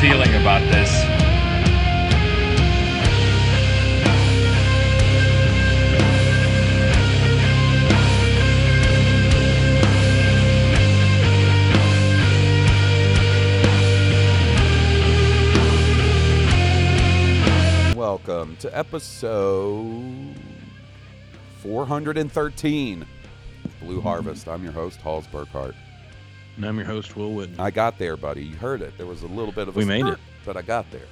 Feeling about this. Welcome to episode 413 of Blue Harvest. I'm your host, Halls Burkhart. And I'm your host, Will Wooden. I got there, buddy. You heard it. There was a little bit of a We made it. but I got there.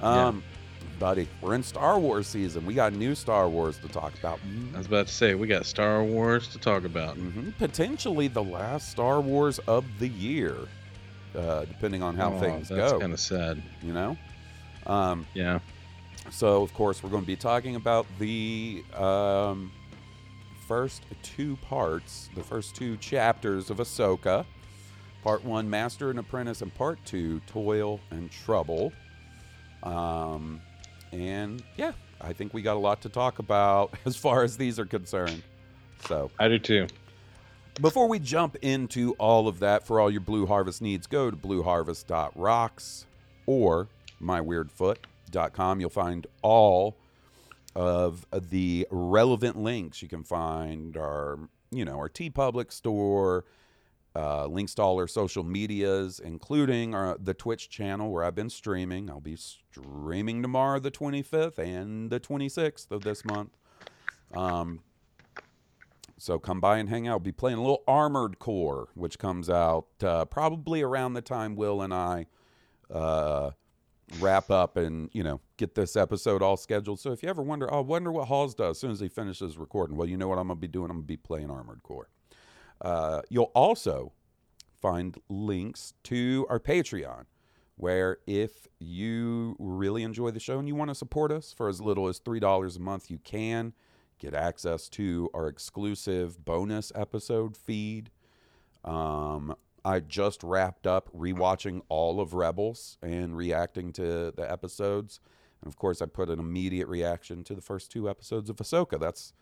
Um, buddy, we're in Star Wars season. We got new Star Wars to talk about. I was about to say, we got Star Wars to talk about. hmm Potentially the last Star Wars of the year, uh, depending on how Oh, things that's go. That's kind of sad. You know. Um, Yeah. So, of course, we're going to be talking about the um, first two parts, the first two chapters of Ahsoka. Part one, Master and Apprentice, and part two, Toil and Trouble. Um, and yeah, I think we got a lot to talk about as far as these are concerned. So, I do too. before we jump into all of that, for all your Blue Harvest needs, go to blueharvest.rocks or myweirdfoot.com. You'll find all of the relevant links. You can find our, you know, our TeePublic store, uh, links to all our social medias, including our, the Twitch channel where I've been streaming. I'll be streaming tomorrow, the 25th, and the 26th of this month. Um, so come by and hang out. We'll be playing a little Armored Core, which comes out uh, probably around the time Will and I uh, wrap up and you know get this episode all scheduled. So if you ever wonder, oh, I wonder what Halls does as soon as he finishes recording. Well, you know what I'm gonna be doing. I'm gonna be playing Armored Core. Uh, you'll also find links to our Patreon, where if you really enjoy the show and you want to support us for as little as three dollars a month, you can get access to our exclusive bonus episode feed. Um, I just wrapped up rewatching all of Rebels and reacting to the episodes. And of course, I put an immediate reaction to the first two episodes of Ahsoka. That's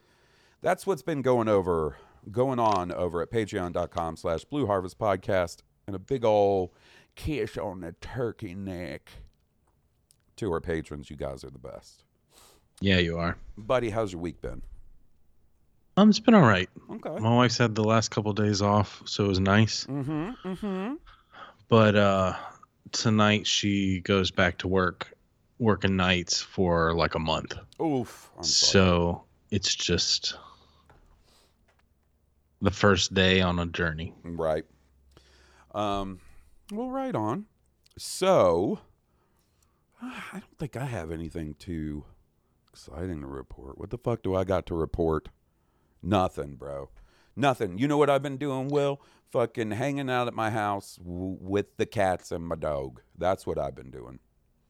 that's what's been going over going on over at patreon.com slash blue harvest podcast and a big old kiss on the turkey neck to our patrons you guys are the best Yeah, you are. buddy how's your week been Um, it's been all right. okay My wife's had the last couple days off, so it was nice. mm-hmm mm-hmm But uh, tonight she goes back to work, working nights for like a month. oof I'm sorry. So it's just the first day on a journey. Right. Um, well, right on. So, I don't think I have anything too exciting to report. What the fuck do I got to report? Nothing, bro. Nothing. You know what I've been doing, Will? Fucking hanging out at my house w- with the cats and my dog. That's what I've been doing.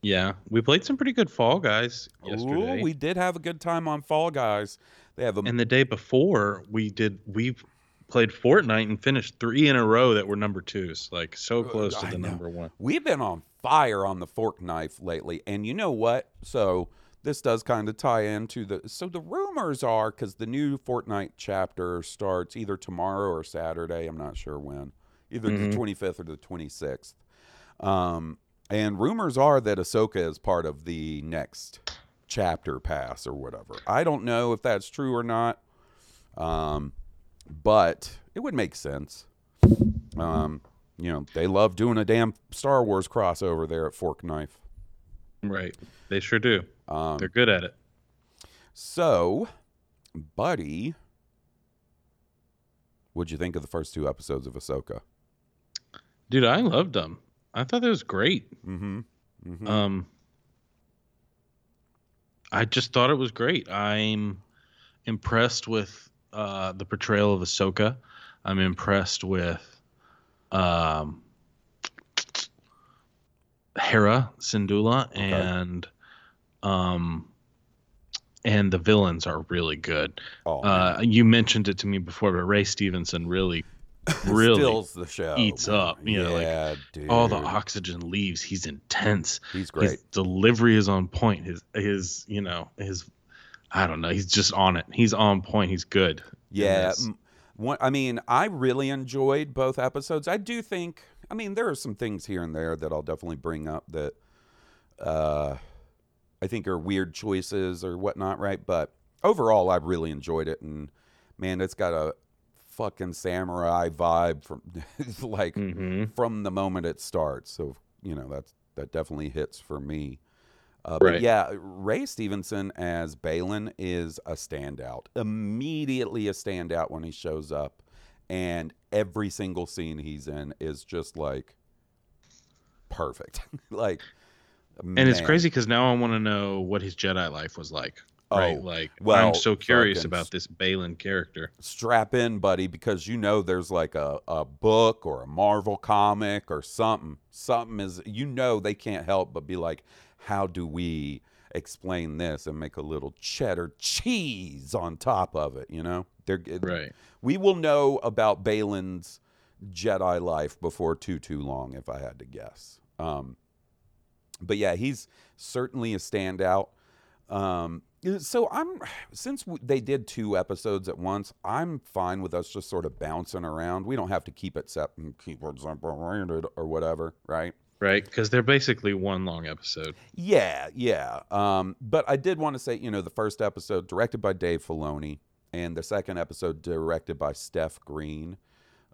Yeah, we played some pretty good Fall Guys yesterday. Ooh, we did have a good time on Fall Guys. They have a And the day before, we did we played Fortnite and finished three in a row that were number twos, like so close to the number one. We've been on fire on the fork knife lately. And you know what? So this does kind of tie into the so the rumors are because the new Fortnite chapter starts either tomorrow or Saturday. I'm not sure when. Either the 25th or the 26th. Um, And rumors are that Ahsoka is part of the next chapter pass or whatever. I don't know if that's true or not. Um, but it would make sense. Um, you know, they love doing a damn Star Wars crossover there at Fork Knife. Right. They sure do. Um, They're good at it. so, buddy, what'd you think of the first two episodes of Ahsoka? Dude, I loved them. I thought that was great. Mm-hmm. mm-hmm. Um, I just thought it was great. I'm impressed with uh, the portrayal of Ahsoka. I'm impressed with um, Hera Syndulla and um, and the villains are really good. oh, Uh, you mentioned it to me before, but Ray Stevenson really, really the show. eats up, you know, like, yeah, dude. all the oxygen leaves. He's intense. He's great. His delivery is on point. His his you know his I don't know. He's just on it. He's on point. He's good. Yeah. One, I mean, I really enjoyed both episodes. I do think, I mean, there are some things here and there that I'll definitely bring up that uh, I think are weird choices or whatnot, right? But overall, I really enjoyed it. And man, it's got a fucking samurai vibe from like Mhm. from the moment it starts. So, you know, that's that definitely hits for me. Uh, but Right. yeah, Ray Stevenson as Baylan is a standout. Immediately a standout when he shows up, and every single scene he's in is just like perfect. like, and it's crazy because now I want to know what his Jedi life was like. right? Oh, Like well, I'm so curious about this Baylan character. strap in, buddy, because you know there's like a, a book or a Marvel comic or something. Something is, you know, they can't help but be like, how do we explain this and make a little cheddar cheese on top of it? You know, they're Right. We will know about Baylan's Jedi life before too too long, if I had to guess. Um, but yeah, he's certainly a standout. Um, so I'm since they did two episodes at once, I'm fine with us just sort of bouncing around. We don't have to keep it set and keep it separated or whatever, right? Right. Because they're basically one long episode. Yeah, yeah. Um, but I did want to say, you know, the first episode directed by Dave Filoni, and the second episode directed by Steph Green.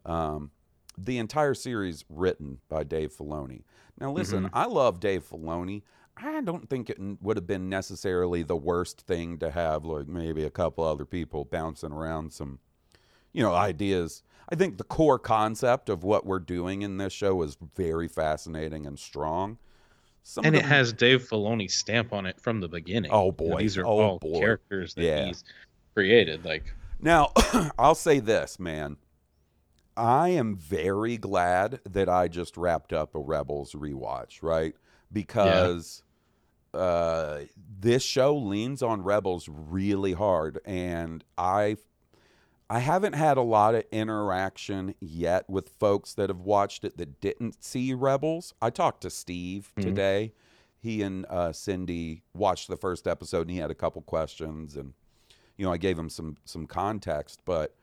Um, the entire series written by Dave Filoni. Now, listen, I love Dave Filoni. I don't think it would have been necessarily the worst thing to have, like maybe a couple other people bouncing around some, you know, ideas. I think the core concept of what we're doing in this show is very fascinating and strong. Some and it has Dave Filoni's stamp on it from the beginning. Oh, boy. these are Oh, all boy. characters that Yeah. he's created. Like Now, I'll say this, man. I am very glad that I just wrapped up a Rebels rewatch, right? Because uh, this show leans on Rebels really hard, and I, I haven't had a lot of interaction yet with folks that have watched it that didn't see Rebels. I talked to Steve Mhm. today. He and uh, Cindy watched the first episode, and he had a couple questions, and you know, I gave him some some context, but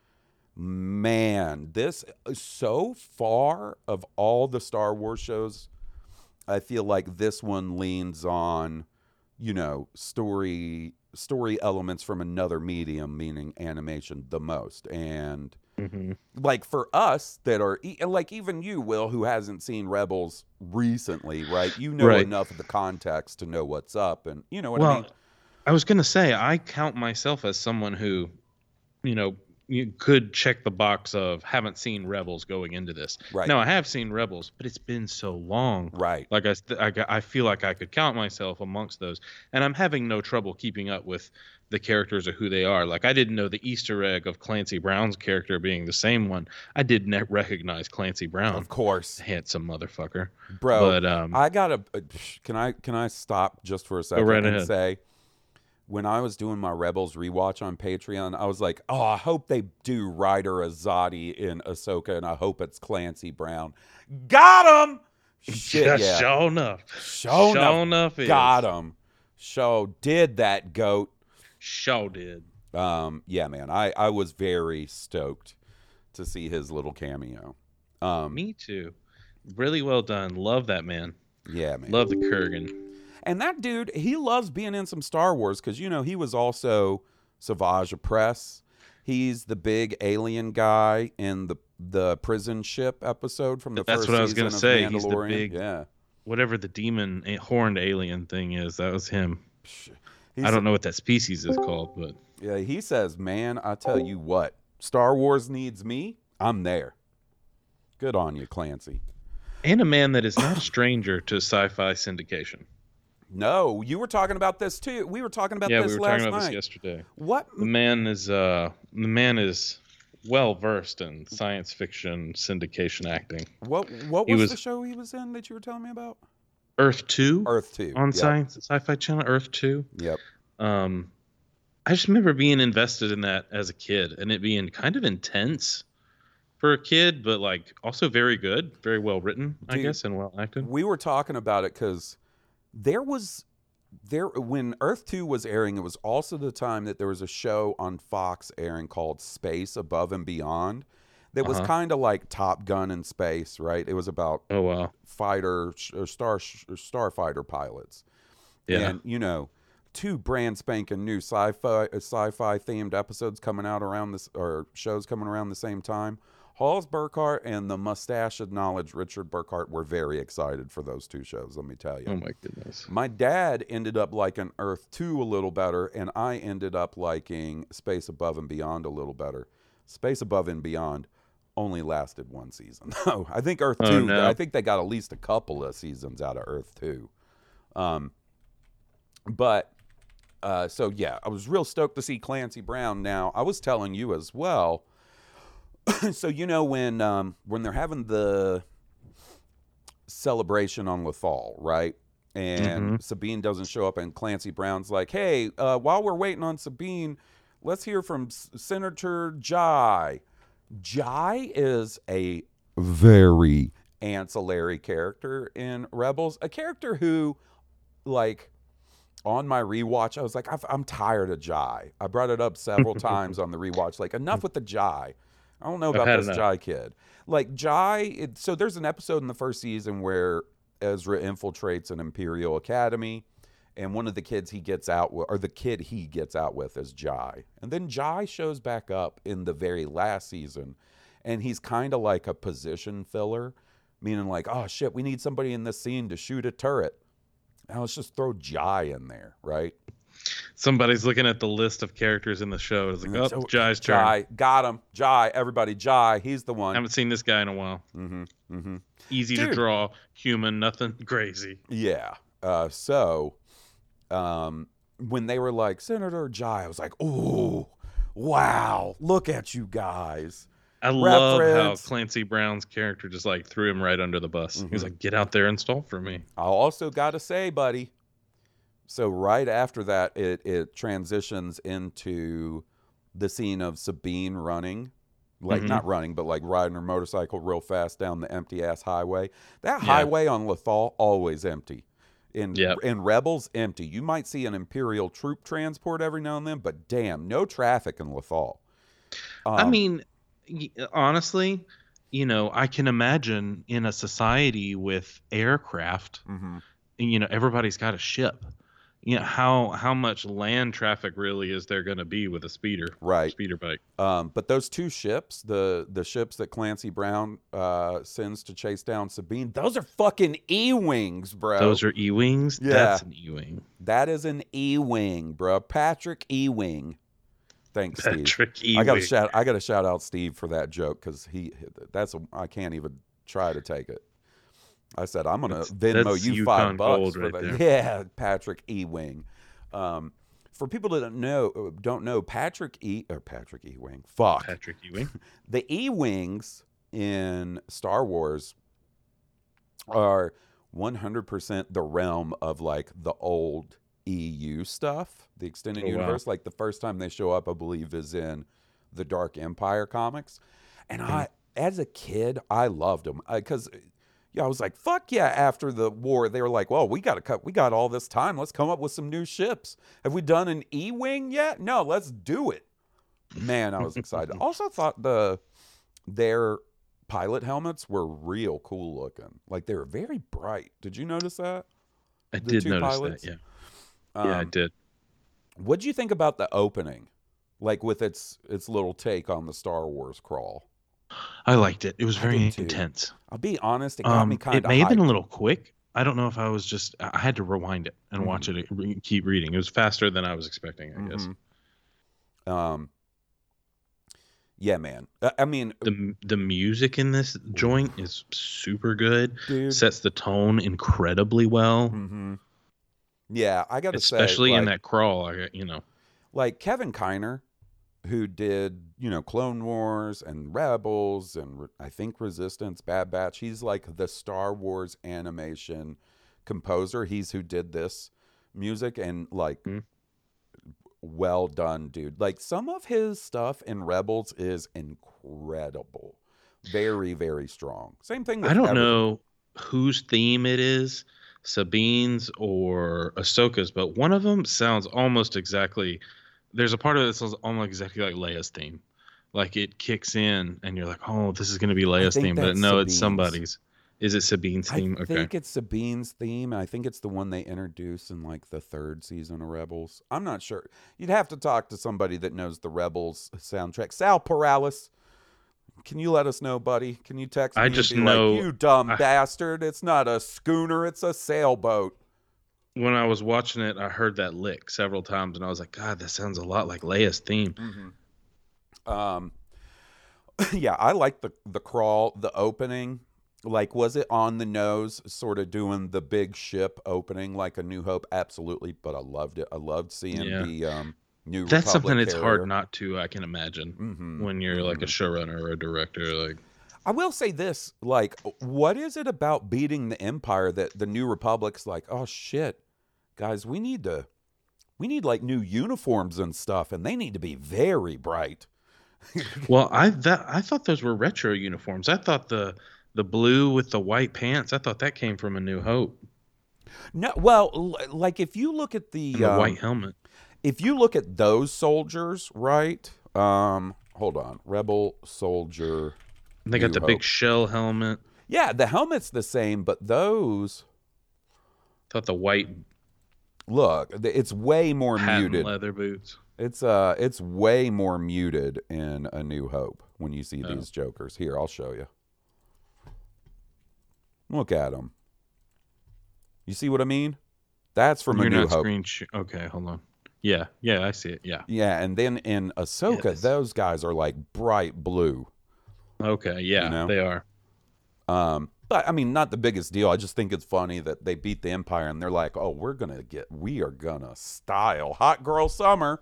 man, this so far of all the Star Wars shows, I feel like this one leans on, you know, story story elements from another medium, meaning animation, the most. And mm-hmm. like for us that are like even you, Will, who hasn't seen Rebels recently, right? You know Right. enough of the context to know what's up, and you know what well, I mean. I was gonna say I count myself as someone who, you know, you could check the box of haven't seen Rebels going into this. Right. No, I have seen Rebels, but it's been so long. Right. Like I, I, I feel like I could count myself amongst those, and I'm having no trouble keeping up with the characters or who they are. Like I didn't know the Easter egg of Clancy Brown's character being the same one. I did not recognize Clancy Brown, Of course, handsome motherfucker. bro. But um, I gotta. uh, Can I? Can I stop just for a second right and ahead. say, when I was doing my Rebels rewatch on Patreon, I was like, oh, I hope they do Ryder Azadi in Ahsoka, and I hope it's Clancy Brown. Got him. Shit, yeah. sure enough, Show sure enough. Got him. Show did that goat. Show did. Um, yeah, man. I I was very stoked to see his little cameo. Um, Me too. Really well done. Love that man. Yeah, man. Love the Kurgan. And that dude, he loves being in some Star Wars because you know he was also Savage Opress. He's the big alien guy in the the prison ship episode from the That's first what I was gonna of say. He's the big- yeah. Whatever the demon eh, horned alien thing is, that was him. He's I don't know what that species is called, but Yeah, he says, "Man, I tell you what, Star Wars needs me. I'm there." Good on you, Clancy. and a man that is not a stranger to sci-fi syndication. No, you were talking about this too. We were talking about yeah, this we were last talking about night. this yesterday. What? The man is uh the man is well versed in science fiction syndication acting. What? What was, was- the show he was in that you were telling me about? Earth Two Earth Two on yep. science sci-fi channel. Earth Two. Yep. Um, I just remember being invested in that as a kid and it being kind of intense for a kid, but like also very good, very well written, I guess, and well acted. We were talking about it because there was there when Earth Two was airing. It was also the time that there was a show on Fox airing called Space Above and Beyond. That was Uh-huh. kind of like Top Gun in space, right? It was about Oh wow. fighter or star or starfighter pilots. Yeah. And you know, two brand spanking new sci-fi uh, sci-fi themed episodes coming out around this or shows coming around the same time. Halls Burkhart and the mustache of knowledge Richard Burkhart were very excited for those two shows, let me tell you. Oh my goodness. My dad ended up liking Earth 2 a little better, and I ended up liking Space Above and Beyond a little better. Space Above and Beyond only lasted one season. No, I think Earth 2, Oh, no. I think they got at least a couple of seasons out of Earth 2. Um, but, uh, so yeah, I was real stoked to see Clancy Brown. Now, I was telling you as well. so, you know, when, um, when they're having the celebration on Lothal, right? And Sabine doesn't show up, and Clancy Brown's like, "Hey, uh, while we're waiting on Sabine, let's hear from S- Senator Jai." Jai is a very ancillary character in Rebels, a character who, like, on my rewatch, I was like, I've, I'm tired of Jai. I brought it up several times on the rewatch. Like, enough with the Jai. I don't know about this enough. Jai kid. Like Jai, it, so there's an episode in the first season where Ezra infiltrates an Imperial Academy, and one of the kids he gets out with, or the kid he gets out with, is Jai. And then Jai shows back up in the very last season, and he's kind of like a position filler, meaning like, oh shit, we need somebody in this scene to shoot a turret. Now let's just throw Jai in there, right? Somebody's looking at the list of characters in the show. It's like, oh, So, Jai's turn. Jai, got him. Jai, everybody, Jai, he's the one. I haven't seen this guy in a while. Mm-hmm, mm-hmm. Easy to draw, human, nothing crazy. Yeah. Uh, so, um, when they were like Senator Jai, I was like, "Ooh, wow! Look at you guys." I love how Clancy Brown's character just like threw him right under the bus. He Mm-hmm. was like, "Get out there and stall for me." I also got to say, buddy. So right after that, it it transitions into the scene of Sabine running, like Mhm. not running, but like riding her motorcycle real fast down the empty ass highway. That Yeah. highway on Lothal always empty. In Yep. in Rebels, empty. You might see an Imperial troop transport every now and then, but damn, no traffic in Lothal. I Um, mean, honestly, you know, I can imagine in a society with aircraft, mhm. you know, everybody's got a ship. You know, how how much land traffic really is there going to be with a speeder, right. speeder bike? Um, but those two ships, the the ships that Clancy Brown uh, sends to chase down Sabine, those are fucking E wings, bro. Those are E wings. Yeah. That's an E wing. that is an E wing, bro. Patrick E wing. Thanks, Steve. Patrick E I got to shout. I got to shout out Steve for that joke because he. That's a, I can't even try to take it. I said I'm gonna That's- Venmo that's you Yukon five bucks for right that. there. Yeah, Patrick E wing. Um, for people that don't know, don't know Patrick E or Patrick E wing. Fuck. Patrick E wing. the E Wings in Star Wars are 100% the realm of like the old EU stuff, the extended Oh, wow. universe. Like the first time they show up, I believe, is in the Dark Empire comics. And I, as a kid, I loved them because. Yeah, I was like, fuck yeah. After the war, they were like, well, we got to cut, we got all this time. Let's come up with some new ships. Have we done an E Wing yet? No, let's do it. Man, I was excited. also thought the their pilot helmets were real cool looking. Like they were very bright. Did you notice that? I the did notice pilots? that. Yeah, yeah, I Um, did. What'd you think about the opening? Like with its its little take on the Star Wars crawl. I liked it. It was very too. intense. I'll be honest, it got me Um, kind it of. may have been a little quick. I don't know if I was just. I had to rewind it and watch Mm-hmm. it. re- Keep reading. It was faster than I was expecting. I guess Mhm. Um. Yeah, man. I- I mean, the the music in this joint is super good. dude. Sets the tone incredibly well, hmm Yeah, I got to say, especially in like- that crawl. I got- you know. like Kevin Kiner, who did you know Clone Wars and Rebels and I think Resistance, Bad Batch. He's like the Star Wars animation composer. He's who did this music and like Mhm. well done, dude. Like some of his stuff in Rebels is incredible, very very strong. Same thing. With I don't everything. know whose theme it is, Sabine's or Ahsoka's, but one of them sounds almost exactly. There's a part of it that sounds almost exactly like Leia's theme. Like it kicks in, and you're like, "Oh, this is going to be Leia's theme," but that's no, it's somebody's. Is it Sabine's theme? I okay. think it's Sabine's theme. and I think it's the one they introduced in like the third season of Rebels. I'm not sure. You'd have to talk to somebody that knows the Rebels soundtrack. Sal Perales, can you let us know, buddy? Can you text me? I just know- like, you dumb I- bastard. It's not a schooner. It's a sailboat. When I was watching it, I heard that lick several times, and I was like, "God, that sounds a lot like Leia's theme." Um, yeah, I like the the crawl, the opening. Like, was it on the nose, sort of doing the big ship opening like a New Hope? Absolutely, but I loved it. I loved seeing Yeah. the um, new. That's Republic something it's hard not to. I can imagine Mhm, when you're like a mhm. showrunner or a director. Like, I will say this: like, what is it about beating the Empire that the New Republic's like? Oh shit, guys, we need to, we need like new uniforms and stuff, and they need to be very bright. well, I that I thought those were retro uniforms. I thought the the blue with the white pants. I thought that came from A New Hope. No, well, l- like if you look at the, the um, white helmet. if you look at those soldiers, right? Um, hold on, Rebel soldier. They got the Hope. big shell helmet. Yeah, the helmet's the same, but those thought the white look, it's way more muted. leather boots. It's uh, it's way more muted in A New Hope when you see Oh. these Jokers. Here, I'll show you. Look at them. You see what I mean? That's from You're A New Hope. screen. Sh- okay, hold on. Yeah, yeah, I see it. Yeah. Yeah, and then in Ahsoka, Yes. those guys are like bright blue. Okay, yeah, know? they are. Um, but I mean, not the biggest deal. I just think it's funny that they beat the Empire and they're like, "Oh, we're gonna get, we are gonna style hot girl summer."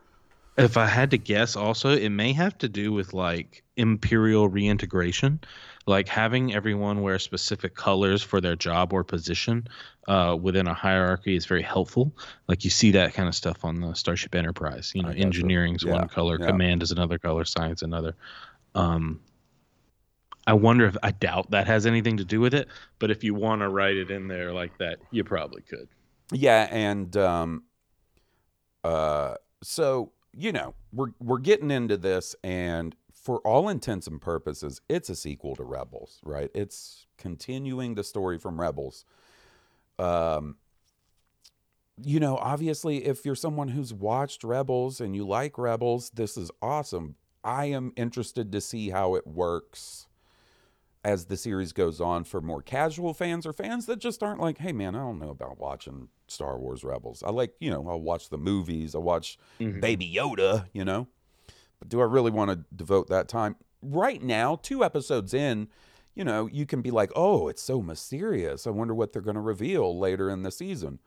If I had to guess, also, it may have to do with like imperial reintegration, like having everyone wear specific colors for their job or position uh, within a hierarchy is very helpful. Like you see that kind of stuff on the Starship Enterprise. You know, engineering's Yeah, one color, yeah. command is another color, science another. Um, I wonder if I doubt that has anything to do with it, but if you want to write it in there like that, you probably could. Yeah, and um, uh, so you know, we're we're getting into this, and for all intents and purposes, it's a sequel to Rebels, right? It's continuing the story from Rebels. Um, you know, obviously, if you're someone who's watched Rebels and you like Rebels, this is awesome. I am interested to see how it works as the series goes on for more casual fans or fans that just aren't like, hey man, I don't know about watching Star Wars Rebels. I like, you know, I'll watch the movies, I'll watch Mhm. Baby Yoda, you know. But do I really want to devote that time? Right now, two episodes in, you know, you can be like, oh, it's so mysterious. I wonder what they're going to reveal later in the season.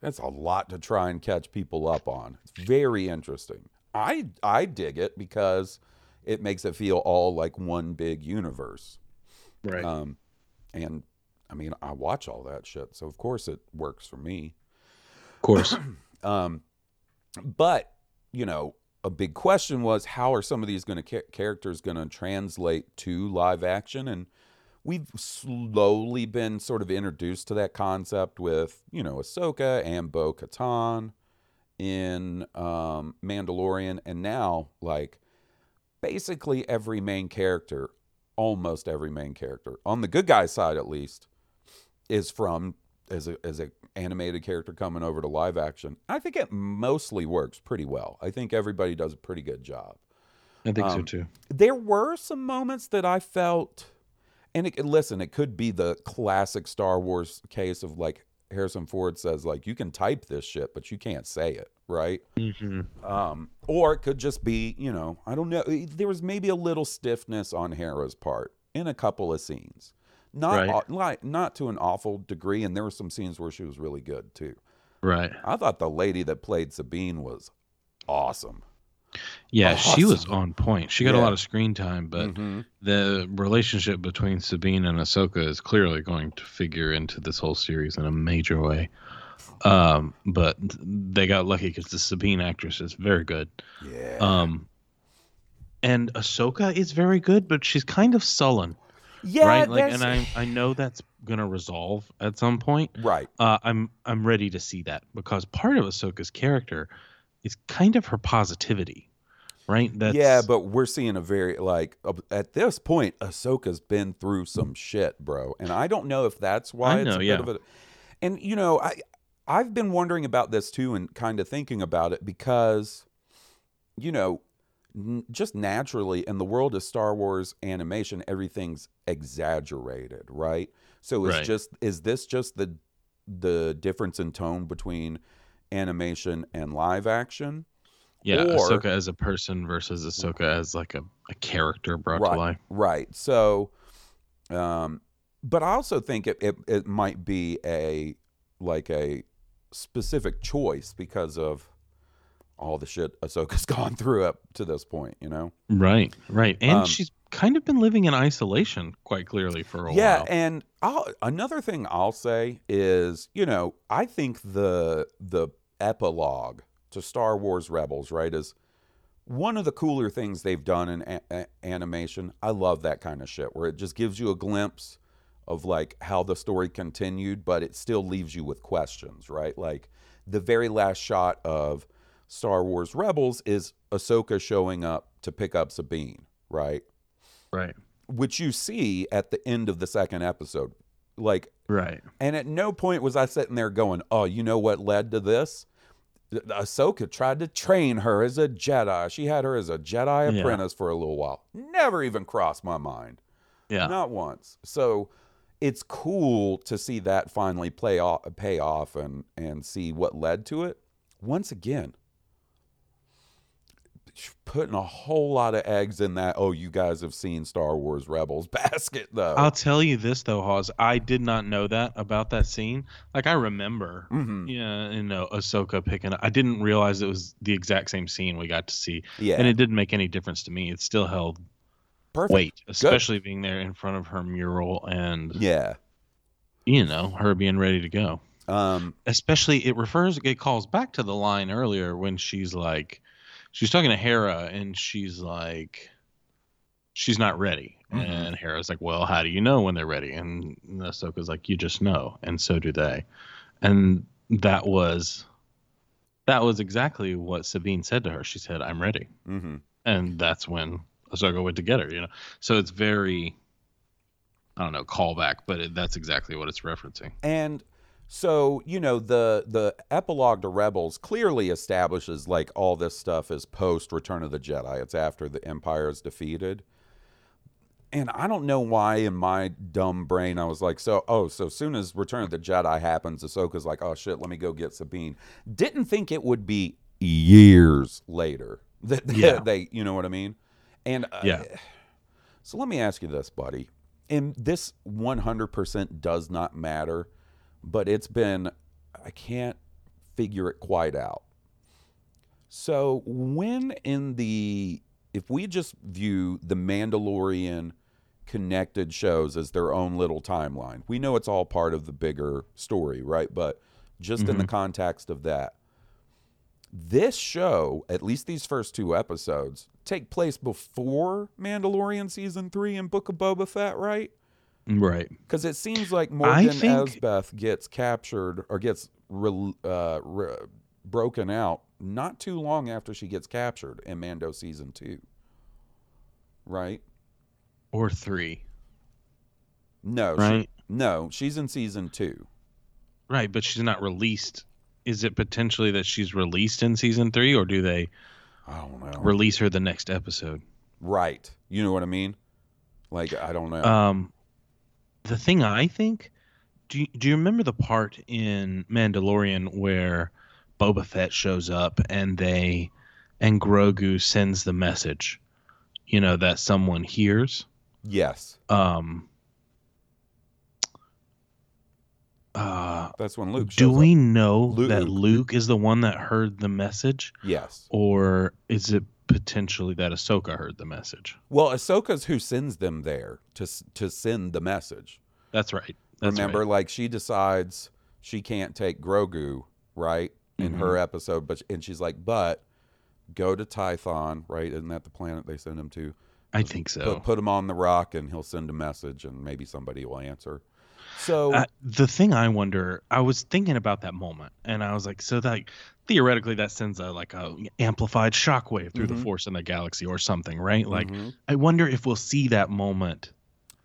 That's a lot to try and catch people up on. It's very interesting. I I dig it because it makes it feel all like one big universe. Right. Um, and I mean, I watch all that shit, so of course it works for me. of course. Um, but you know, a big question was how are some of these going to characters going to translate to live action? And we've slowly been sort of introduced to that concept with you know Ahsoka and Bo Katan in um, Mandalorian, and now like basically every main character almost every main character on the good guy side, at least, is from as a as a animated character coming over to live action. I think it mostly works pretty well. I think everybody does a pretty good job. I think so Um, too. There were some moments that I felt, and it, listen, it could be the classic Star Wars case of like Harrison Ford says, like you can type this shit, but you can't say it, right? hmm Um, or it could just be, you know, I don't know. There was maybe a little stiffness on Hera's part in a couple of scenes, not Right. like not to an awful degree, and there were some scenes where she was really good too. Right. I thought the lady that played Sabine was awesome. Yeah, she was on point. She got a lot of screen time, but Mhm. the relationship between Sabine and Ahsoka is clearly going to figure into this whole series in a major way. Um, but they got lucky because the Sabine actress is very good. yeah, Um, and Ahsoka is very good, but she's kind of sullen, yeah, right? Like, there's- and I I know that's gonna resolve at some point. right. Uh, I'm I'm ready to see that because part of Ahsoka's character is kind of her positivity, right? That's yeah, but we're seeing a very like uh, at this point, Ahsoka's been through some shit, bro, and I don't know if that's why I it's know, a bit yeah. of a. And you know, I I've been wondering about this too, and kind of thinking about it because, you know, just naturally in the world of Star Wars animation, everything's exaggerated, right? So is Right. just is this just the the difference in tone between animation and live action? yeah, or- Ahsoka as a person versus Ahsoka as like a, a character brought right, to life. Right. So, um, but I also think it, it it might be a like a specific choice because of all the shit Ahsoka's gone through up to this point. You know. Right, right, and Um, she's kind of been living in isolation quite clearly for a yeah, while. Yeah, and I'll, another thing I'll say is, you know, I think the the epilogue to Star Wars Rebels, right, is one of the cooler things they've done in a- a- animation. I love that kind of shit where it just gives you a glimpse of like how the story continued, but it still leaves you with questions, right? Like the very last shot of Star Wars Rebels is Ahsoka showing up to pick up Sabine, right? right, which you see at the end of the second episode. Like, right, and at no point was I sitting there going, "Oh, you know what led to this?" Ahsoka tried to train her as a Jedi. She had her as a Jedi Yeah. apprentice for a little while. Never even crossed my mind. yeah, Not once. So it's cool to see that finally play off, pay off and and see what led to it. Once again, putting a whole lot of eggs in that. Oh, you guys have seen Star Wars Rebels basket though. I'll tell you this though, Hawes. I did not know that about that scene. Like I remember, Mhm. yeah, you know, Ahsoka picking. I didn't realize it was the exact same scene we got to see, Yeah, and it didn't make any difference to me. It still held perfect. weight, especially being there in front of her mural and Yeah. you know her being ready to go. Um. Especially, it refers, it calls back to the line earlier when she's like, she's talking to Hera and she's like, she's not ready. Mhm. And Hera's like, well, how do you know when they're ready? And Ahsoka's like, you just know. And so do they. And that was, that was exactly what Sabine said to her. She said, I'm ready. mhm. And that's when Ahsoka went to get her, you know? So it's very, I don't know, callback, but it, that's exactly what it's referencing. And so you know the the epilogue to Rebels clearly establishes like all this stuff is post Return of the Jedi. It's after the Empire is defeated. And I don't know why in my dumb brain I was like, so oh, so soon as Return of the Jedi happens, Ahsoka's like, oh shit, let me go get Sabine. Didn't think it would be years later that that Yeah. they, you know what I mean? And uh, Yeah. So let me ask you this, buddy. And this 100% does not matter, but it's been, I can't figure it quite out. So, when in the, if we just view the Mandalorian connected shows as their own little timeline, we know it's all part of the bigger story, right? But just in the mm-hmm. context of that, this show, at least these first two episodes, take place before Mandalorian season three and Book of Boba Fett, right? Right. Because it seems like Morgan think- gets captured or gets re, uh, re, broken out not too long after she gets captured in Mando season two, right? or three, No, she- right? no, she's in season two. Right, but she's not released. Is it potentially that she's released in season three, or do they I don't know. release her the next episode? right. You know what I mean? Like I don't know. Um, the thing I think, do you, do you remember the part in Mandalorian where Boba Fett shows up and they and Grogu sends the message, you know, that someone hears? yes, Um, uh, that's when Luke. do we Up. know that Luke. Luke is the one that heard the message, Yes. or is it potentially that Ahsoka heard the message? Well, Ahsoka's who sends them there to to send the message. That's right. That's Remember, right. like she decides she can't take Grogu, right, in Mm-hmm. her episode, but and she's like, but go to Tython, right? Isn't that the planet they send him to? I think so. Put, put him on the rock, and he'll send a message, and maybe somebody will answer. So Uh, the thing I wonder, I was thinking about that moment, and I was like, so that theoretically that sends a like a amplified shockwave through the Mhm. force in the galaxy or something, right? Like, mhm, I wonder if we'll see that moment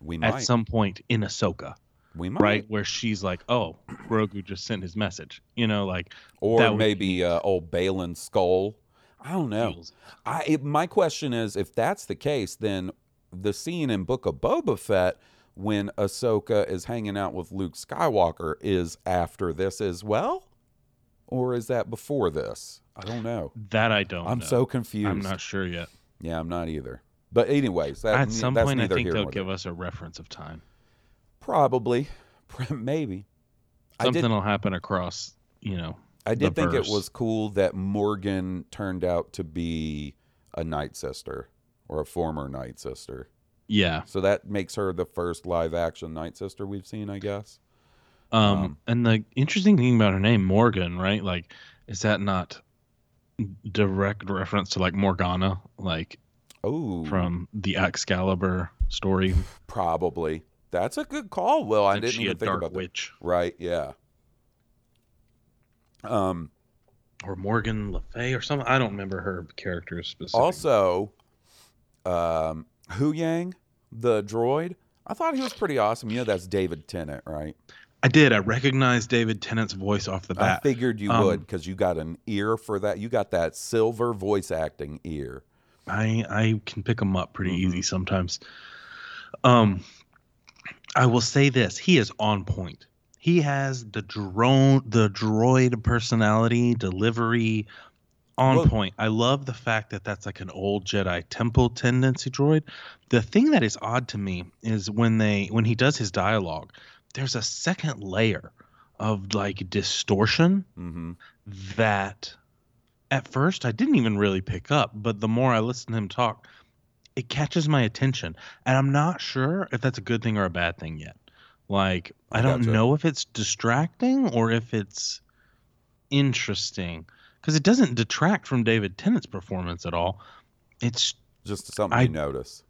we might, at some point in Ahsoka, we might, right, where she's like, oh, Grogu just sent his message, you know, like or that would maybe uh, old Baylan Skoll. I don't know. I it, my question is, if that's the case, then the scene in Book of Boba Fett when Ahsoka is hanging out with Luke Skywalker is after this as well, or is that before this? I don't know. that I don't. I'm know. so confused. I'm not sure yet. Yeah, I'm not either. But anyways, that, At some point, I think they'll give there. us a reference of time. probably, maybe. Something did. will happen across, you know. I did think it was cool that Morgan turned out to be a night sister or a former night sister. Yeah. So that makes her the first live action night sister we've seen, I guess. Um, Um, and the interesting thing about her name, Morgan, right? Like, is that not direct reference to like Morgana, like Oh, from the Excalibur story? probably. That's a good call, Will. I didn't she even a think about witch that. Right? Yeah. Um. or Morgan Le Fay or something? I don't remember her character specifically. Also, um, Huyang, the droid. I thought he was pretty awesome. You know, that's David Tennant, right? I did. I recognized David Tennant's voice off the bat. I figured you Um, would because you got an ear for that. You got that silver voice acting ear. I I can pick him up pretty Mm-hmm. easy sometimes. Um, I will say this: he is on point. He has the drone, the droid personality, delivery, on Well- point. I love the fact that that's like an old Jedi Temple tendency droid. The thing that is odd to me is when they when he does his dialogue, there's a second layer of like distortion mm-hmm. that at first I didn't even really pick up, but the more I listen to him talk, it catches my attention. And I'm not sure if that's a good thing or a bad thing yet. Like, I, don't gotcha. know if it's distracting or if it's interesting because it doesn't detract from David Tennant's performance at all. It's Just something I- you notice.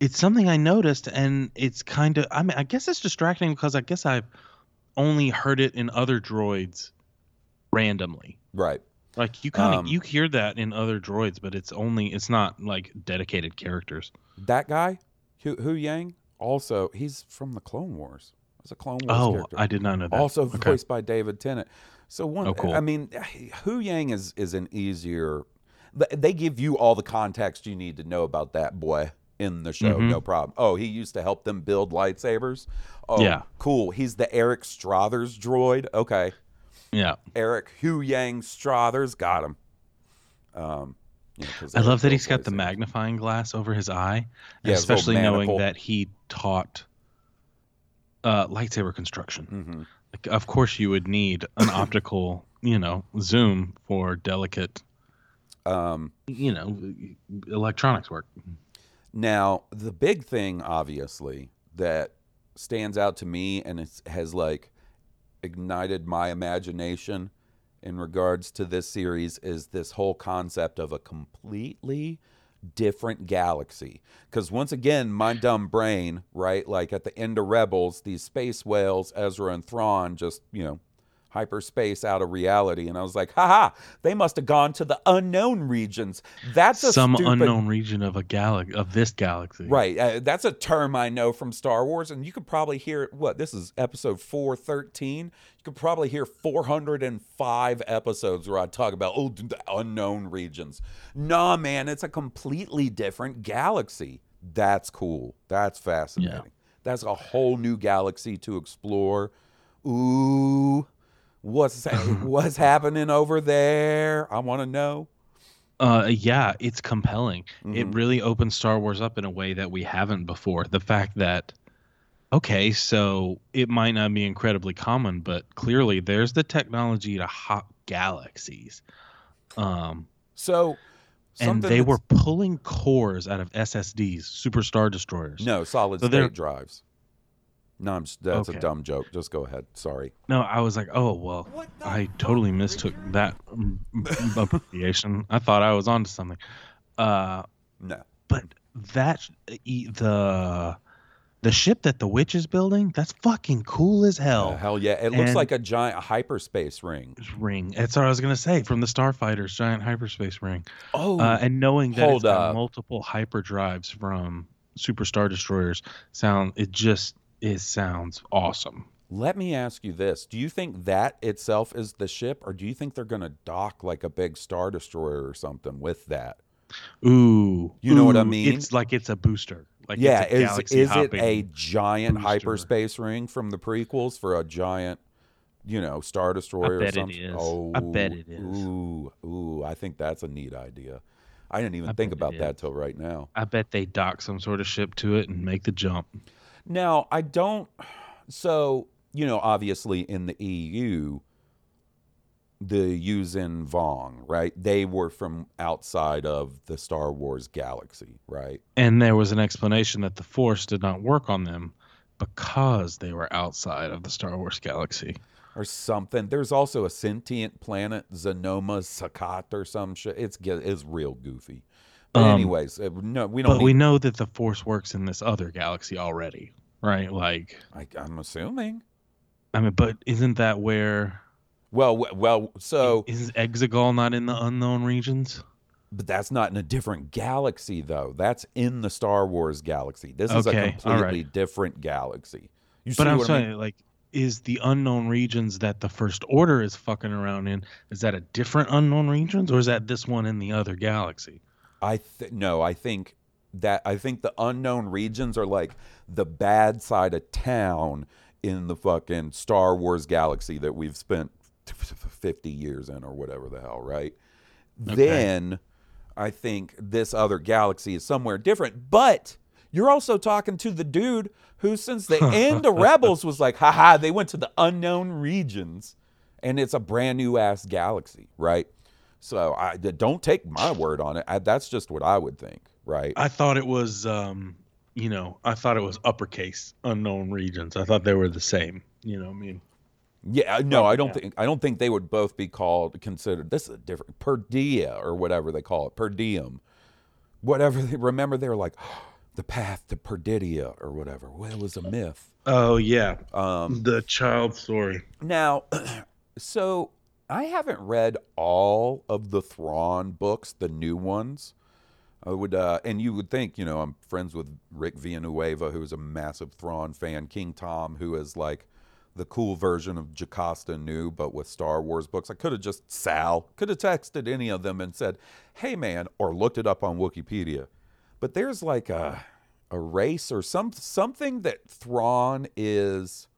it's something I noticed, and it's kind of I mean I guess it's distracting because I guess I've only heard it in other droids randomly. Right. Like you kind of Um, you hear that in other droids, but it's only it's not like dedicated characters. That guy, Hu, Huyang, also he's from the Clone Wars. He's a Clone Wars Oh, character. I did not know that. also Okay. voiced by David Tennant. So one, Oh, cool. I mean, Huyang is is an easier. They give you all the context you need to know about that boy in the show. Mhm. No problem. Oh, he used to help them build lightsabers. Oh, Yeah. cool. He's the Eric Strothers droid. Okay, Yeah, Eric Huyang Strothers got him. Um, you know, I love that he's got the magnifying glass over his eye, Yeah, especially knowing that he taught uh, lightsaber construction. Of course, you would need an optical, you know, zoom for delicate, Um, you know, electronics work. Now, the big thing, obviously, that stands out to me and it has like ignited my imagination in regards to this series is this whole concept of a completely different galaxy. Because once again, my dumb brain, right, like at the end of Rebels, these space whales, Ezra and Thrawn, just, you know, hyperspace out of reality. And I was like, haha, they must have gone to the unknown regions. That's a Some stupid, unknown region of a galaxy of this galaxy. Right. Uh, that's a term I know from Star Wars. And you could probably hear it. What? This is episode 413. You could probably hear 405 episodes where I talk about, oh, the unknown regions. Nah, man, it's a completely different galaxy. That's cool. That's fascinating. That's a whole new galaxy to explore. Ooh, what's what's happening over there? I want to know. Uh, yeah, it's compelling. It Mhm. really opens Star Wars up in a way that we haven't before. The fact that, okay, so it might not be incredibly common, but clearly there's the technology to hop galaxies. Um, So, and they were pulling cores out of SSDs, Superstar Destroyers. no solid So state drives. No, I'm just, that's a dumb joke. Just go ahead. Sorry. No, I was like, oh well, I totally mistook that mm, mm, abbreviation. I thought I was onto something. Uh, No. but that e- the the ship that the witch is building, that's fucking cool as hell. Uh, hell yeah! It looks And- like a giant hyperspace ring. ring. That's what I was gonna say from the Starfighter's giant hyperspace ring. Oh, Uh, and knowing that hold it's got up. multiple hyperdrives from Superstar Destroyers, sound it just it sounds awesome. let me ask you this: Do you think that itself is the ship, or do you think they're gonna dock like a big star destroyer or something with that? Ooh, You know what I mean? It's like it's a booster. Like yeah, it's a is is it a giant booster. hyperspace ring from the prequels for a giant, you know, star destroyer or something? Oh, I bet it is. Oh, ooh, ooh, I think that's a neat idea. I didn't even I think about that till right now. I bet they dock some sort of ship to it and make the jump. Now, I don't. So, you know, obviously in the EU, the Yuuzhan Vong, right? They were from outside of the Star Wars galaxy, right? And there was an explanation that the Force did not work on them because they were outside of the Star Wars galaxy. Or something. There's also a sentient planet, Zonama Sekot or some shit. It's it's real goofy. But Um, anyways, uh, no, we don't. But we know that the Force works in this other galaxy already, right? Like, I, I'm assuming. I mean, but isn't that where Well, well, so, is Exegol not in the unknown regions? but that's not in a different galaxy, though. That's in the Star Wars galaxy. This is a completely right. different galaxy. You But see I'm what I saying, mean? like, is the unknown regions that the First Order is fucking around in? Is that a different unknown regions, or is that this one in the other galaxy? I th- no, I think that I think the unknown regions are like the bad side of town in the fucking Star Wars galaxy that we've spent 50 years in or whatever the hell, right? Then I think this other galaxy is somewhere different, but you're also talking to the dude who since the end of Rebels was like, haha, they went to the unknown regions and it's a brand new ass galaxy, right? So I don't take my word on it. I, that's just what I would think, right? I thought it was, um, you know, I thought it was uppercase unknown regions. I thought they were the same. You know, what I mean, yeah, no, I don't yeah. think I don't think they would both be called considered. This is a different per dia or whatever they call it, per diem, whatever. They, remember they were like the path to Perdidia or whatever. Well, it was a myth. oh yeah, Um, the child story. Now, so I haven't read all of the Thrawn books, the new ones. I would, uh, and you would think, you know, I'm friends with Rick Villanueva, who's a massive Thrawn fan. King Tom, who is like the cool version of Jocasta Nu, but with Star Wars books. I could have just Sal could have texted any of them and said, "Hey, man," or looked it up on Wikipedia. But there's like a a race or some something that Thrawn is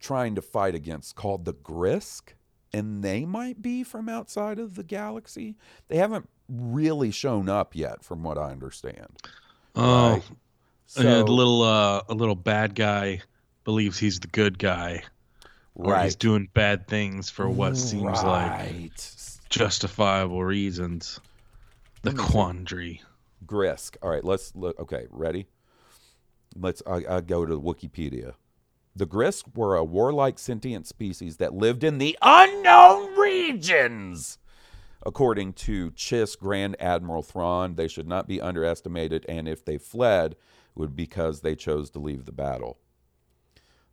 trying to fight against called the Grysk, and they might be from outside of the galaxy. They haven't really shown up yet, from what I understand. Oh, Right. and a little, uh, a little bad guy believes he's the good guy, right? he's doing bad things for what seems like justifiable reasons. The see. quandary. Grysk. All right, let's look. Okay, ready? Let's. I, I go to Wikipedia. The Grysk were a warlike sentient species that lived in the unknown regions. According to Chiss Grand Admiral Thrawn, they should not be underestimated, and if they fled, it would be because they chose to leave the battle.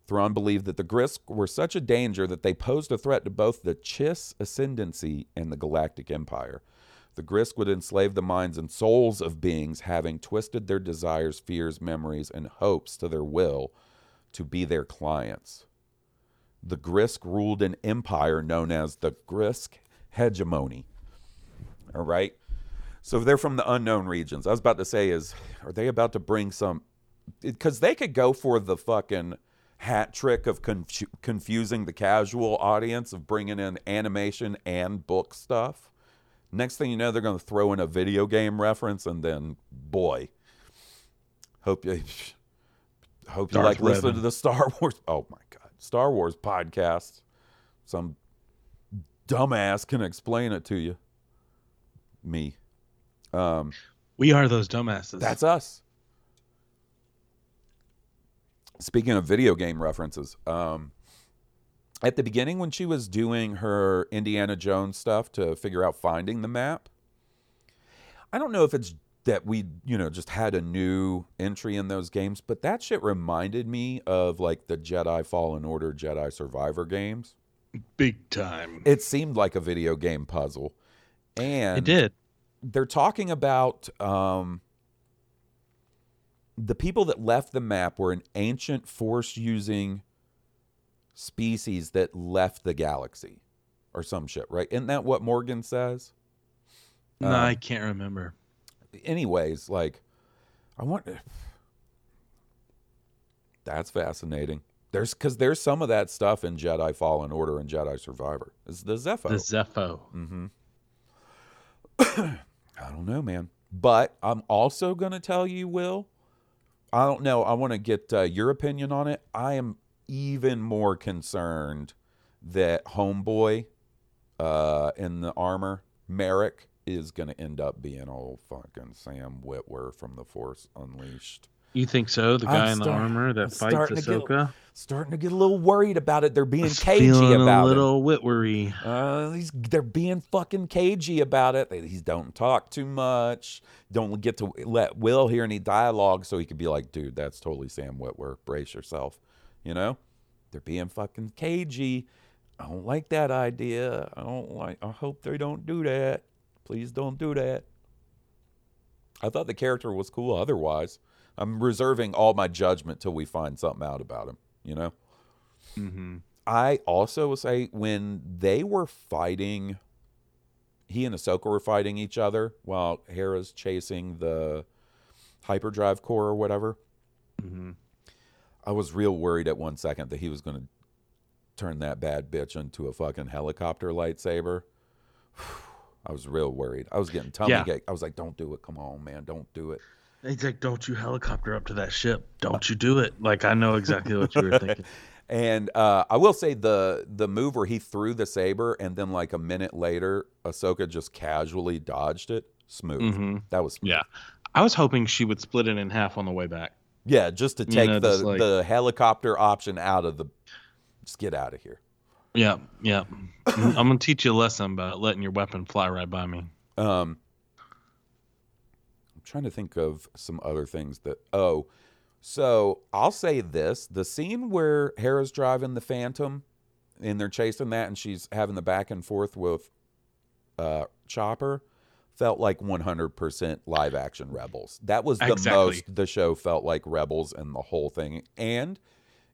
Thrawn believed that the Grysk were such a danger that they posed a threat to both the Chiss ascendancy and the Galactic Empire. The Grysk would enslave the minds and souls of beings having twisted their desires, fears, memories, and hopes to their will to be their clients. The Grysk ruled an empire known as the Grysk hegemony. All right. So they're from the unknown regions. I was about to say, is are they about to bring some? Because they could go for the fucking hat trick of confu- confusing the casual audience of bringing in animation and book stuff. Next thing you know, they're going to throw in a video game reference, and then boy, hope you hope you Darth like listening to the Star Wars. Oh my god, Star Wars podcast. Some dumbass can explain it to you. Me. Um, We are those dumbasses. that's us. Speaking of video game references, um, at the beginning when she was doing her Indiana Jones stuff to figure out finding the map, I don't know if it's that we, you know, just had a new entry in those games, but that shit reminded me of like the Jedi Fallen Order, Jedi Survivor games. big time. It seemed like a video game puzzle. And It did. they're talking about um, the people that left the map were an ancient force using species that left the galaxy or some shit, right? Isn't that what Morgan says? No, Um, I can't remember. Anyways, like, I want. That's fascinating. There's because there's some of that stuff in Jedi Fallen Order and Jedi Survivor. It's the Zeffo. The Zeffo. Mm-hmm. I don't know, man. But I'm also to tell you, Will. I don't know. I want to get uh, your opinion on it. I am even more concerned that Homeboy uh, in the armor, Marrok, is going to end up being old fucking Sam Witwer from The Force Unleashed. You think so? The I'm guy in the start- armor I'm that fights starting to get- Ahsoka? Starting to get a little worried about it. They're being Was cagey about a little witwery. Uh, he's they're being fucking cagey about it. They, he don't talk too much. Don't get to let Will hear any dialogue, so he could be like, "Dude, that's totally Sam Witwer. Brace yourself." You know, they're being fucking cagey. I don't like that idea. I don't like. I hope they don't do that. Please don't do that. I thought the character was cool. Otherwise, I'm reserving all my judgment till we find something out about him. You know. Mm-hmm. I also will say when they were fighting, he and Ahsoka were fighting each other while Hera's chasing the hyperdrive core or whatever. Mm-hmm. I was real worried at one second that he was going to turn that bad bitch into a fucking helicopter lightsaber. I was real worried. I was getting tummy Yeah. ache. I was like, "Don't do it! Come on, man! Don't do it!" He's like, "Don't you helicopter up to that ship? Don't you do it?" Like I know exactly what you were thinking. And uh, I will say the the move where he threw the saber and then like a minute later, Ahsoka just casually dodged it. Smooth. Mhm. That was smooth. Yeah, I was hoping she would split it in half on the way back. Yeah, just to You take know, the like- the helicopter option out of the. Just get out of here. Yeah, yeah. I'm gonna teach you a lesson about letting your weapon fly right by me. Um, I'm trying to think of some other things that. Oh, so I'll say this: the scene where Hera's driving the Phantom, and they're chasing that, and she's having the back and forth with uh, Chopper, felt like 100% live action Rebels. That was the Exactly. most the show felt like Rebels and the whole thing, and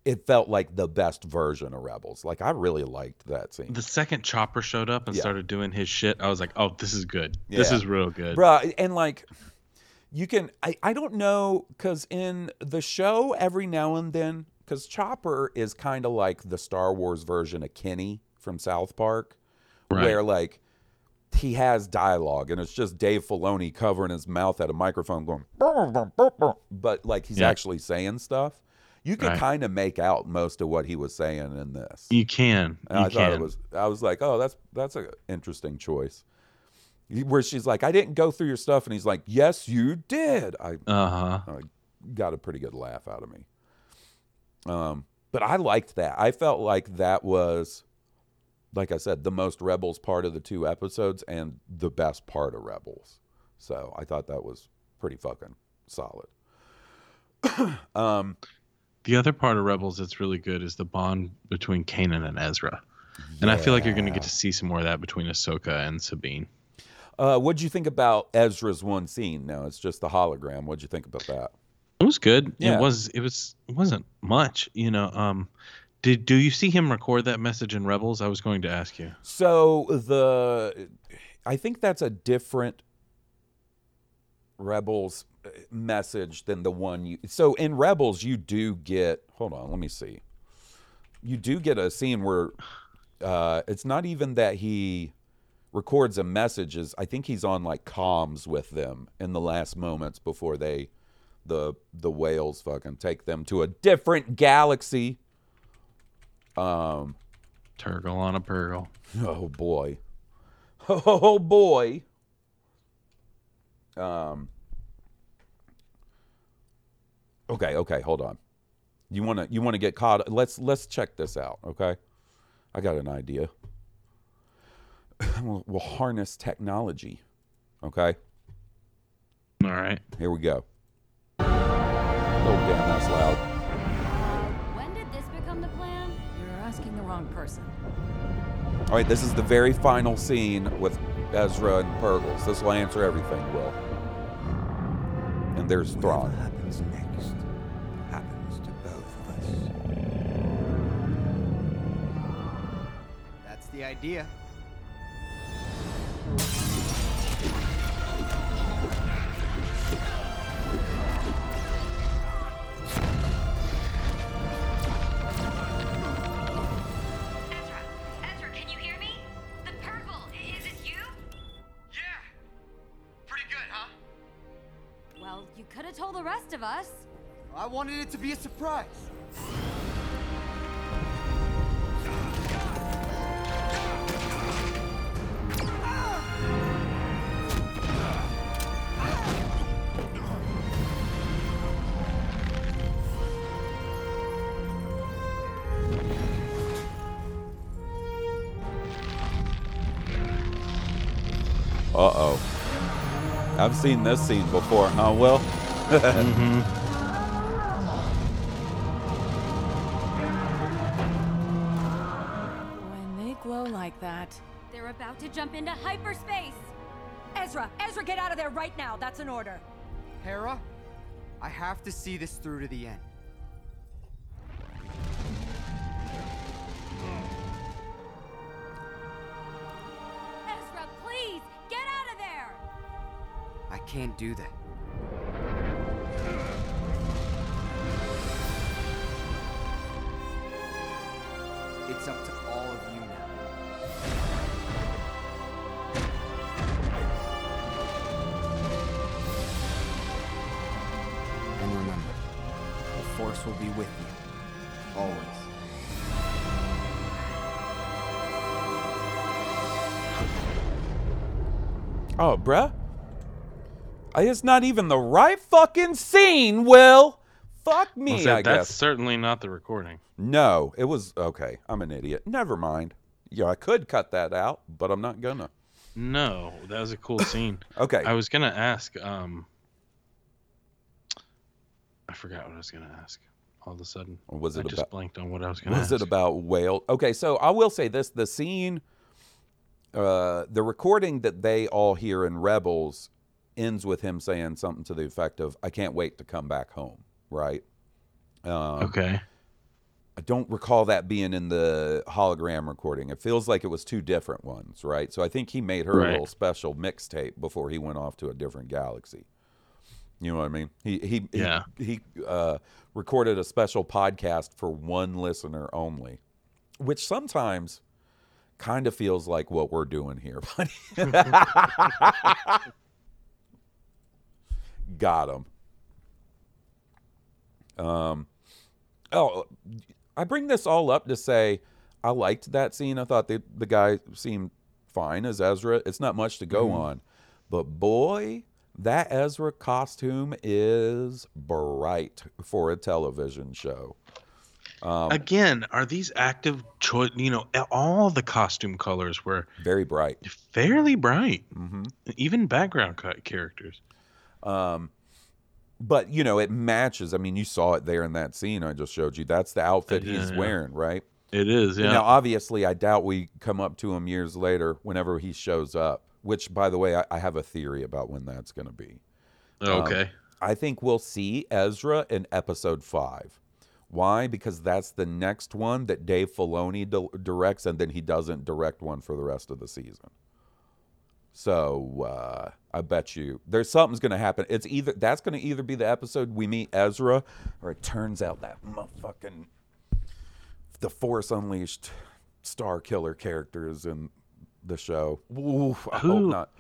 it felt like the best version of Rebels. Like I really liked that scene. The second Chopper showed up and Yeah. started doing his shit, I was like, "Oh, this is good. This is real good." Bruh, and like you can I, I don't know because in the show every now and then because chopper is kind of like the star wars version of kenny from south park Right. where like he has dialogue and it's just dave filoni covering his mouth at a microphone going but like he's Yeah. actually saying stuff you can Right. kind of make out most of what he was saying in this You can. You I can. thought it was. I was like, oh, that's that's an interesting choice. Where she's like, I didn't go through your stuff, and he's like, yes, you did. I, Uh huh. I got a pretty good laugh out of me. Um, but I liked that. I felt like that was, like I said, the most Rebels part of the two episodes, and the best part of Rebels. So I thought that was pretty fucking solid. um, The other part of Rebels that's really good is the bond between Kanan and Ezra. And I feel like you're going to get to see some more of that between Ahsoka and Sabine. Uh, what'd you think about Ezra's one scene? No, it's just the hologram. What'd you think about that? It was good. Yeah. It was it was it wasn't much, you know. Um did do you see him record that message in Rebels? I was going to ask you. So the, I think that's a different Rebels uh, message than the one you. So in Rebels, you do get. Hold on, let me see. You do get a scene where uh, it's not even that he records a message. Is I think he's on like comms with them in the last moments before they, the the whales fucking take them to a different galaxy. Um. Turgle on a Purgle. Oh boy. Oh boy. Um Okay, okay, hold on. You want to you want to get caught let's let's check this out, okay? I got an idea. we'll, we'll harness technology. Okay? All right. Here we go. Oh damn, that's loud. All right, this is the very final scene with Ezra and Purgles. This will answer everything, Will. And there's Whatever Thrawn. happens next happens to both of us. That's the idea. To be a surprise. Uh oh. I've seen this scene before, huh, Will? When jump into hyperspace. Ezra! Ezra, get out of there right now! That's an order. Hera, I have to see this through to the end. Ezra, please, get out of there. I can't do that. It's up to Force will be with you. Always. Oh, bruh. I- It's not even the right fucking scene, Will. Fuck me, Was that- I that's guess. certainly not the recording. No, it was okay. I'm an idiot. Never mind. Yeah, I could cut that out, but I'm not gonna. No, that was a cool scene. Okay. I was gonna ask. Um, I forgot what I was gonna ask. All of a sudden, Or was I it just about- blanked on what I was gonna Was ask. it about whale? Okay, so I will say this: the scene, uh, the recording that they all hear in Rebels, ends with him saying something to the effect of, "I can't wait to come back home." Right? Um, Okay. I don't recall that being in the hologram recording. It feels like it was two different ones, right? So I think he made her a little special mixtape before he went off to a different galaxy. You know what I mean? He he he- Yeah. he, uh, recorded a special podcast for one listener only, which sometimes kind of feels like what we're doing here, buddy. Got him. Um, oh, I bring this all up to say I liked that scene. I thought the the guy seemed fine as Ezra. It's not much to go on, but boy, that Ezra costume is bright for a television show. Um, Again, are these active choice? You know, all the costume colors were very bright. fairly bright. hmm Even background characters. Um, but you know, it matches. I mean, you saw it there in that scene I just showed you. That's the outfit Yeah, he's yeah. wearing, right? It is, yeah. Now, obviously, I doubt we come up to him years later whenever he shows up. Which, by the way, I, I have a theory about when that's going to be. Um, okay. I think we'll see Ezra in episode five. Why? Because that's the next one that Dave Filoni di- directs, and then he doesn't direct one for the rest of the season. So uh, I bet you there's something's going to happen. It's either that's going to either be the episode we meet Ezra, or it turns out that motherfucking the Force Unleashed Star Killer characters in the show. Ooh, I hope Who not.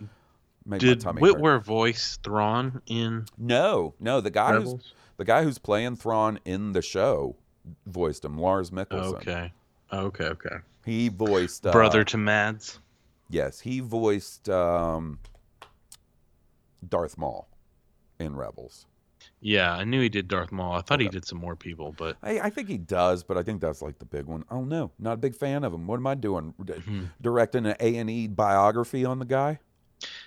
Made Did tummy hurt. Witwer voice Thrawn in? No, no. The guy who's the guy who's playing Thrawn in the show voiced him. Lars Mikkelsen. Okay. Okay. Okay. He voiced uh, Brother to Mads. Yes, he voiced um, Darth Maul in Rebels. Yeah, I knew he did Darth Maul. I thought he did some more people, but I, I think he does, but I think that's like the big one. I don't know. Not a big fan of him. What am I doing? D- Hmm. Directing an A and E biography on the guy?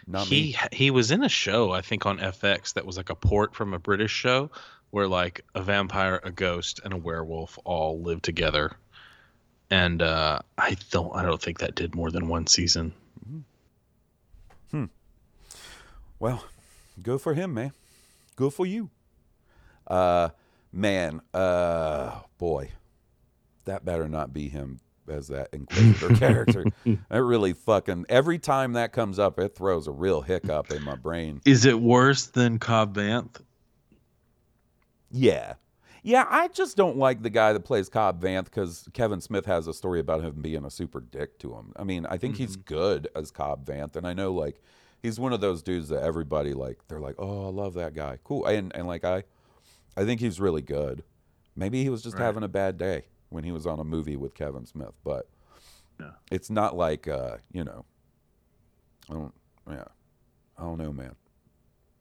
Not he me. he was in a show I think on FX that was like a port from a British show where like a vampire, a ghost, and a werewolf all live together. And uh, I don't I don't think that did more than one season. Hmm. Well, go for him, man. Go for you. Uh, man, uh, boy, that better not be him as that Inquisitor character. That really fucking every time that comes up, it throws a real hiccup in my brain. Is it worse than Cobb Vanth? Yeah. Yeah, I just don't like the guy that plays Cobb Vanth because Kevin Smith has a story about him being a super dick to him. I mean, I think he's good as Cobb Vanth, and I know like he's one of those dudes that everybody like they're like, oh, I love that guy, cool, and and like I, I think he's really good. Maybe he was just Right. having a bad day when he was on a movie with Kevin Smith, but Yeah. it's not like uh, you know, I don't, yeah, I don't know, man.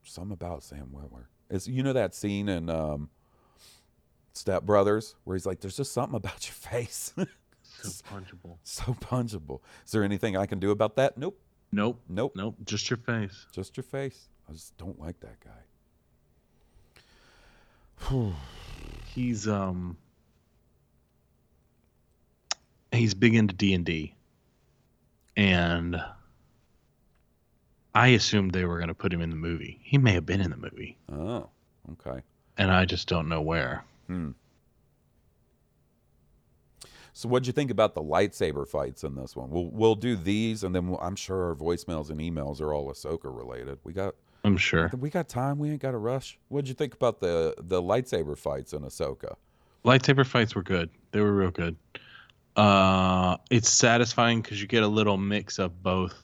Some about Sam Witwer. It's you know that scene in um, Step Brothers where he's like, "There's just something about your face, So punchable. so punchable." Is there anything I can do about that? Nope, Nope. nope, Nope. Just your face. just your face. I just don't like that guy. He's um he's big into D and D, and I assumed they were going to put him in the movie. He may have been in the movie, Oh, okay. and I just don't know where. Hmm. So, what'd you think about the lightsaber fights in this one? We'll we'll do these, and then we'll, I'm sure our voicemails and emails are all Ahsoka related. We got I'm sure. we got time. We ain't got to rush. What'd you think about the the lightsaber fights in Ahsoka? Lightsaber fights were good. They were real good. Uh, it's satisfying because you get a little mix of both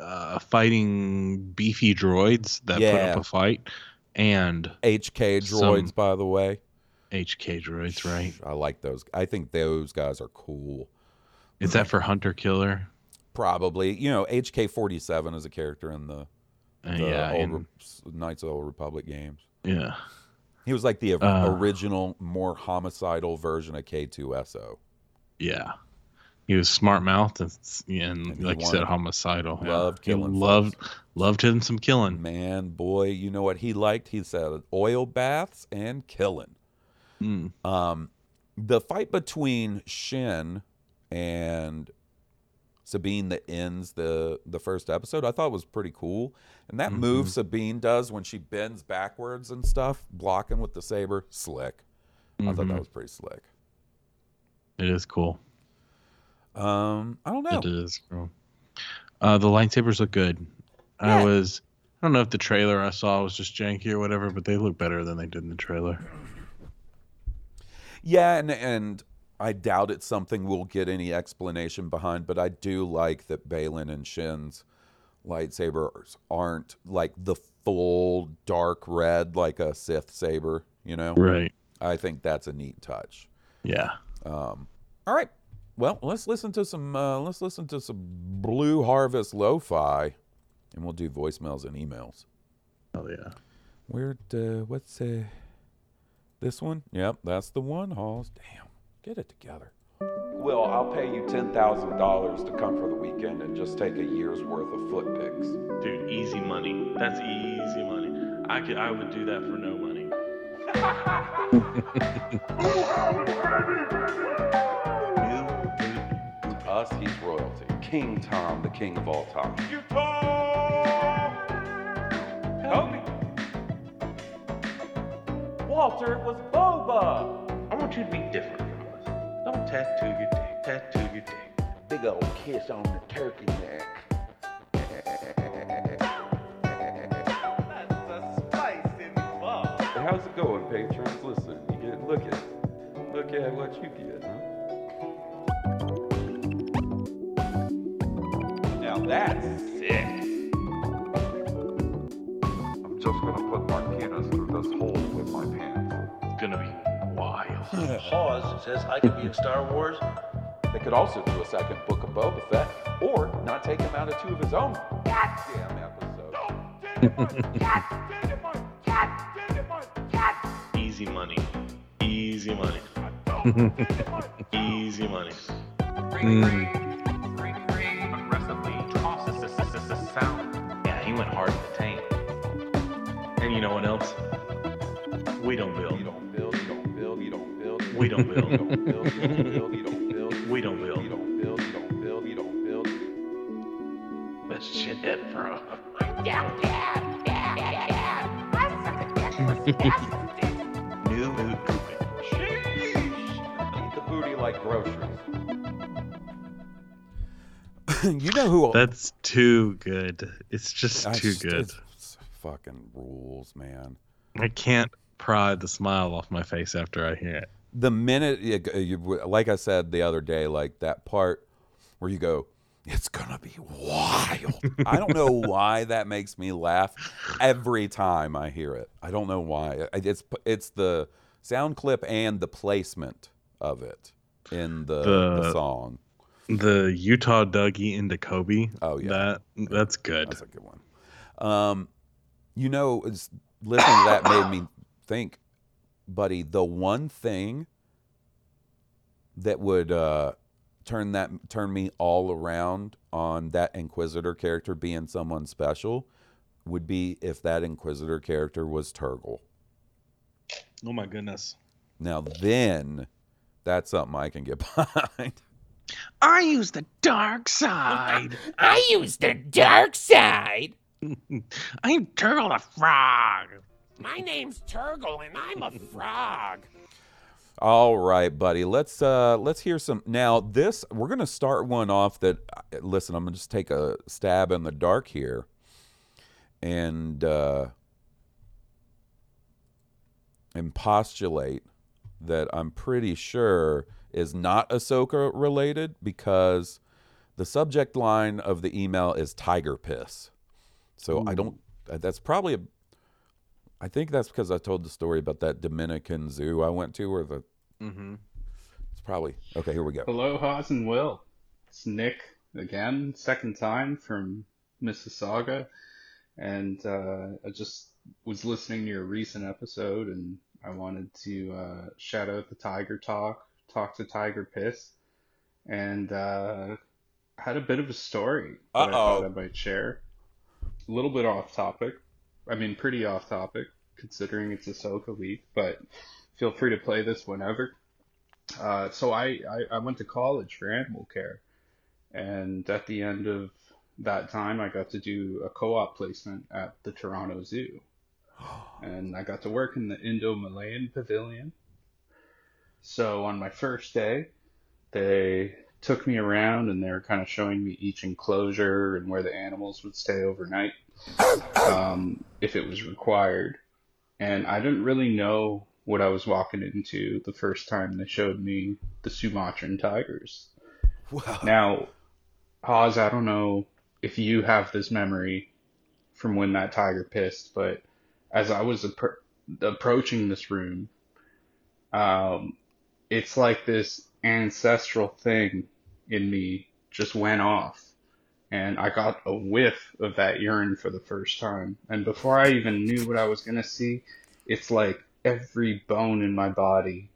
uh, fighting beefy droids that put up a fight and HK droids, by the way. HK droids, right? I like those. I think those guys are cool. Is that for Hunter Killer? Probably, you know, HK forty seven is a character in the, Uh, the yeah, old and- Re- Knights of the Old Republic games. yeah. He was like the Uh, original, more homicidal version of K2SO. Yeah. He was smart mouthed and, and, And like you said, homicidal. yeah. loved He killing Loved loved him some killing. Man, boy, you know what he liked? He said oil baths and killing. Mm. Um, the fight between Shin and Sabine that ends the the first episode, I thought was pretty cool. And that move Sabine does when she bends backwards and stuff, blocking with the saber, slick. I thought that Mhm. was pretty slick. It is cool. Um, I don't know. It is cool. Uh, the lightsabers look good. Yeah. I was. I don't know if the trailer I saw was just janky or whatever, but they look better than they did in the trailer. Yeah, and and I doubt it's something we'll get any explanation behind, but I do like that Baylan and Shin's lightsabers aren't like the full dark red like a Sith saber, you know? Right. I think that's a neat touch. Yeah. Um, all right. Well, let's listen to some uh, let's listen to some Blue Harvest lo-fi and we'll do voicemails and emails. Oh yeah. Where uh, what's uh, this one? Yep, that's the one, Halls. Damn, get it together. Will, I'll pay you ten thousand dollars to come for the weekend and just take a year's worth of foot pics. Dude, easy money. That's easy money. I could, I would do that for no money. To us, he's royalty. King Tom, the king of all time. Kobe. Walter, was Boba. I want you to be different from us. Don't tattoo your dick. Tattoo your dick. Big old kiss on the turkey neck. That's a spice involved. How's it going, patrons? Listen, you get look at look at what you get, huh? Now that's sick. I'm just gonna put my penis through this hole with my pants. It's gonna be wild. Pause says I could be in Star Wars. They could also do a second book of Boba Fett, or not take him out of two of his own goddamn episodes. Easy money. Easy money. Easy money. Yeah, he went hard in the tank. And you know what else? We don't build. You don't build, you don't build, you don't build. We don't build. You don't build, you don't build, you don't build. We don't build. You don't build, you don't build, you don't build. Bro. New new pooping. Eat the booty like groceries. you know who? That's too good. It's just I too just- good. it's fucking rules, man. I can't prod the smile off my face after I hear it. The minute you, you, like I said the other day, like that part where you go, it's gonna be wild. I don't know why that makes me laugh every time I hear it. I don't know why. It's it's the sound clip and the placement of it in the, the, The- song. The Utah Dougie into Kobe. Oh, yeah. That that's good. That's a good one. Um, you know, listening to that made me think, buddy. The one thing that would uh, turn that turn me all around on that Inquisitor character being someone special would be if that Inquisitor character was Turgle. Oh my goodness. Now then, that's something I can get behind. I use the dark side. I use the dark side. I'm Turtle the Frog. My name's Turgle and I'm a frog. All right, buddy. Let's uh let's hear some. Now, this we're going to start one off that uh, listen, I'm going to just take a stab in the dark here. And uh and postulate that I'm pretty sure is not Ahsoka related because the subject line of the email is tiger piss. So I don't uh, that's probably a I think that's because I told the story about that Dominican zoo I went to where the Mm-hmm. it's probably okay, here we go. Hello, Haas and Will. It's Nick again, second time from Mississauga. And uh, I just was listening to your recent episode and I wanted to uh, shout out the Tiger Talk, Talk to Tiger Piss, and uh, had a bit of a story that I Uh-oh. thought I might share. A little bit off topic. I mean, pretty off topic considering it's Ahsoka week, but feel free to play this whenever. Uh, so I, I, I went to college for animal care, and at the end of that time, I got to do a co-op placement at the Toronto Zoo, and I got to work in the Indo-Malayan Pavilion. So on my first day, they took me around and they were kind of showing me each enclosure and where the animals would stay overnight, um, if it was required. And I didn't really know what I was walking into the first time they showed me the Sumatran tigers. Wow. Now, Hawes, I don't know if you have this memory from when that tiger pissed, but as I was appro- approaching this room, um, it's like this ancestral thing in me just went off. And I got a whiff of that urine for the first time. And before I even knew what I was going to see, it's like every bone in my body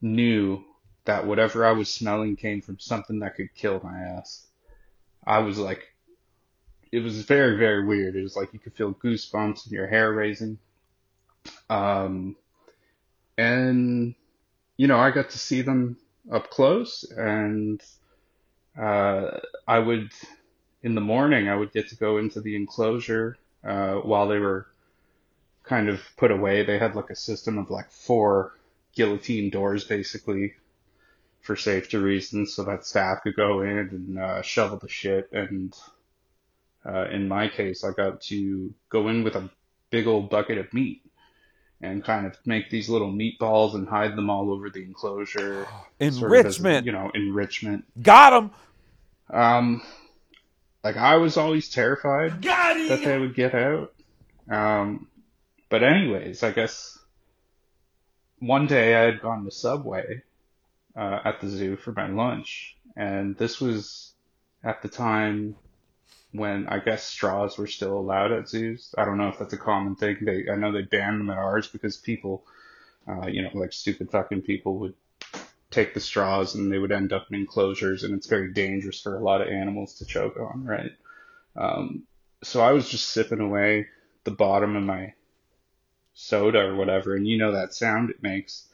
knew that whatever I was smelling came from something that could kill my ass. I was like it was very very weird. It was like you could feel goosebumps and your hair raising. Um, and you know, I got to see them up close, and uh, I would in the morning I would get to go into the enclosure uh, while they were kind of put away. They had like a system of like four guillotine doors basically for safety reasons so that staff could go in and uh, shovel the shit. And uh, in my case, I got to go in with a big old bucket of meat and kind of make these little meatballs and hide them all over the enclosure. sort of as, Enrichment. you know, enrichment. Got him. Um, like I was always terrified that they would get out. Um, but anyways, I guess one day I had gone to Subway uh, at the zoo for my lunch, and this was at the time when I guess straws were still allowed at zoos. I don't know if that's a common thing. They I know they banned them at ours because people, uh, you know, like stupid fucking people would take the straws and they would end up in enclosures, and it's very dangerous for a lot of animals to choke on, right? Um, so I was just sipping away the bottom of my soda or whatever, and you know that sound it makes.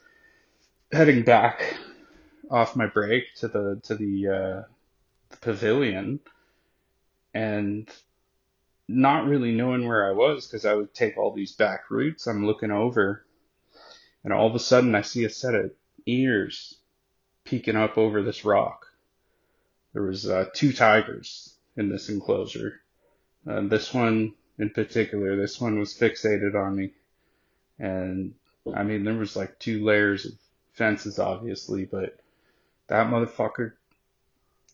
Heading back off my break to the to the, uh, the pavilion, and not really knowing where I was because I would take all these back routes. I'm looking over, and all of a sudden I see a set of ears peeking up over this rock. There was uh, two tigers in this enclosure. Uh, this one in particular, this one was fixated on me. And I mean, there was like two layers of fences, obviously, but that motherfucker,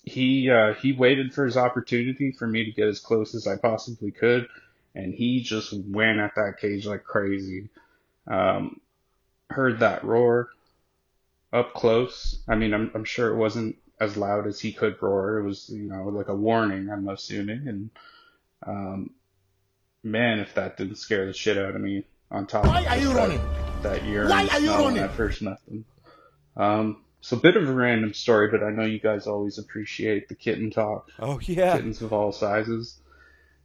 he, uh, he waited for his opportunity for me to get as close as I possibly could. And he just went at that cage like crazy. Um, heard that roar up close. I mean, I'm, I'm sure it wasn't as loud as he could roar. It was, you know, like a warning, I'm assuming. And, um, man, if that didn't scare the shit out of me on top Why of are you that, running? that urine Why are you running? I first met them. Um, so a bit of a random story, but I know you guys always appreciate the kitten talk. Oh yeah. Kittens of all sizes.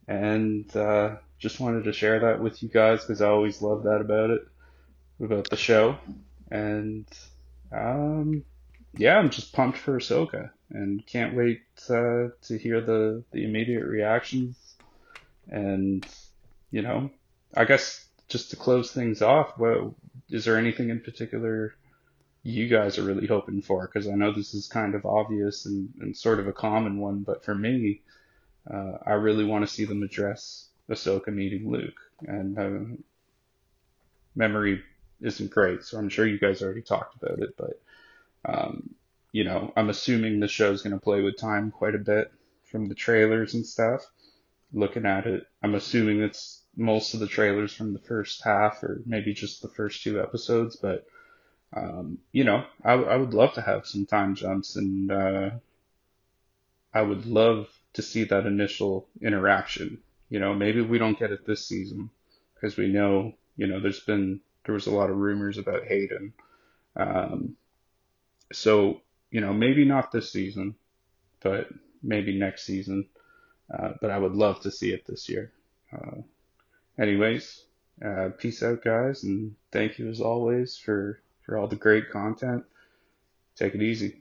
And, uh, just wanted to share that with you guys because I always love that about it, about the show. And, um, yeah, I'm just pumped for Ahsoka and can't wait uh, to hear the, the immediate reactions. And, you know, I guess just to close things off, well, is there anything in particular you guys are really hoping for? Because I know this is kind of obvious and, and sort of a common one, but for me, uh, I really want to see them address Ahsoka meeting Luke. And uh, memory isn't great, so I'm sure you guys already talked about it, but um, you know, I'm assuming the show's going to play with time quite a bit from the trailers and stuff. Looking at it, I'm assuming it's most of the trailers from the first half or maybe just the first two episodes, but um, you know, I, I would love to have some time jumps and uh, I would love to see that initial interaction. You know, maybe we don't get it this season because we know, you know, there's been there was a lot of rumors about Hayden. Um, so, you know, maybe not this season, but maybe next season. Uh, but I would love to see it this year. Uh, anyways, uh, peace out, guys, and thank you as always for, for all the great content. Take it easy.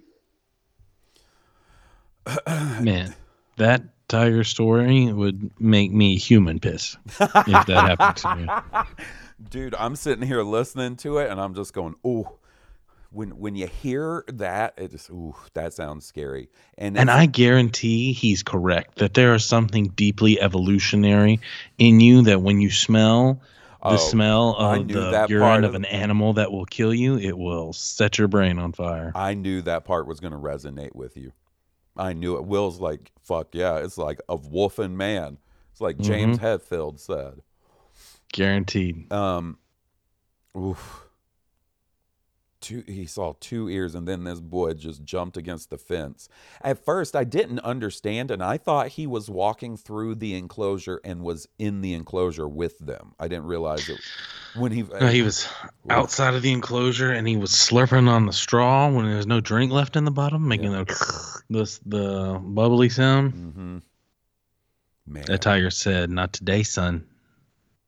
Man, that tiger story would make me human piss if that happened to me. Dude, I'm sitting here listening to it and I'm just going, "Ooh." When when you hear that, it just ooh, that sounds scary. And And I guarantee he's correct that there is something deeply evolutionary in you that when you smell the Oh, smell of the that urine of- of an animal that will kill you, it will set your brain on fire. I knew that part was going to resonate with you. I knew it. Will's like, fuck yeah. It's like a wolf and man. It's like James Mhm. Hetfield said. Guaranteed. Um, oof. Two, he saw two ears, and then this boy just jumped against the fence. At first, I didn't understand, and I thought he was walking through the enclosure and was in the enclosure with them. I didn't realize it when he. No, he was outside of the enclosure and he was slurping on the straw when there's no drink left in the bottom, making the this the bubbly sound. Mm-hmm. Man. That tiger said, "Not today, son.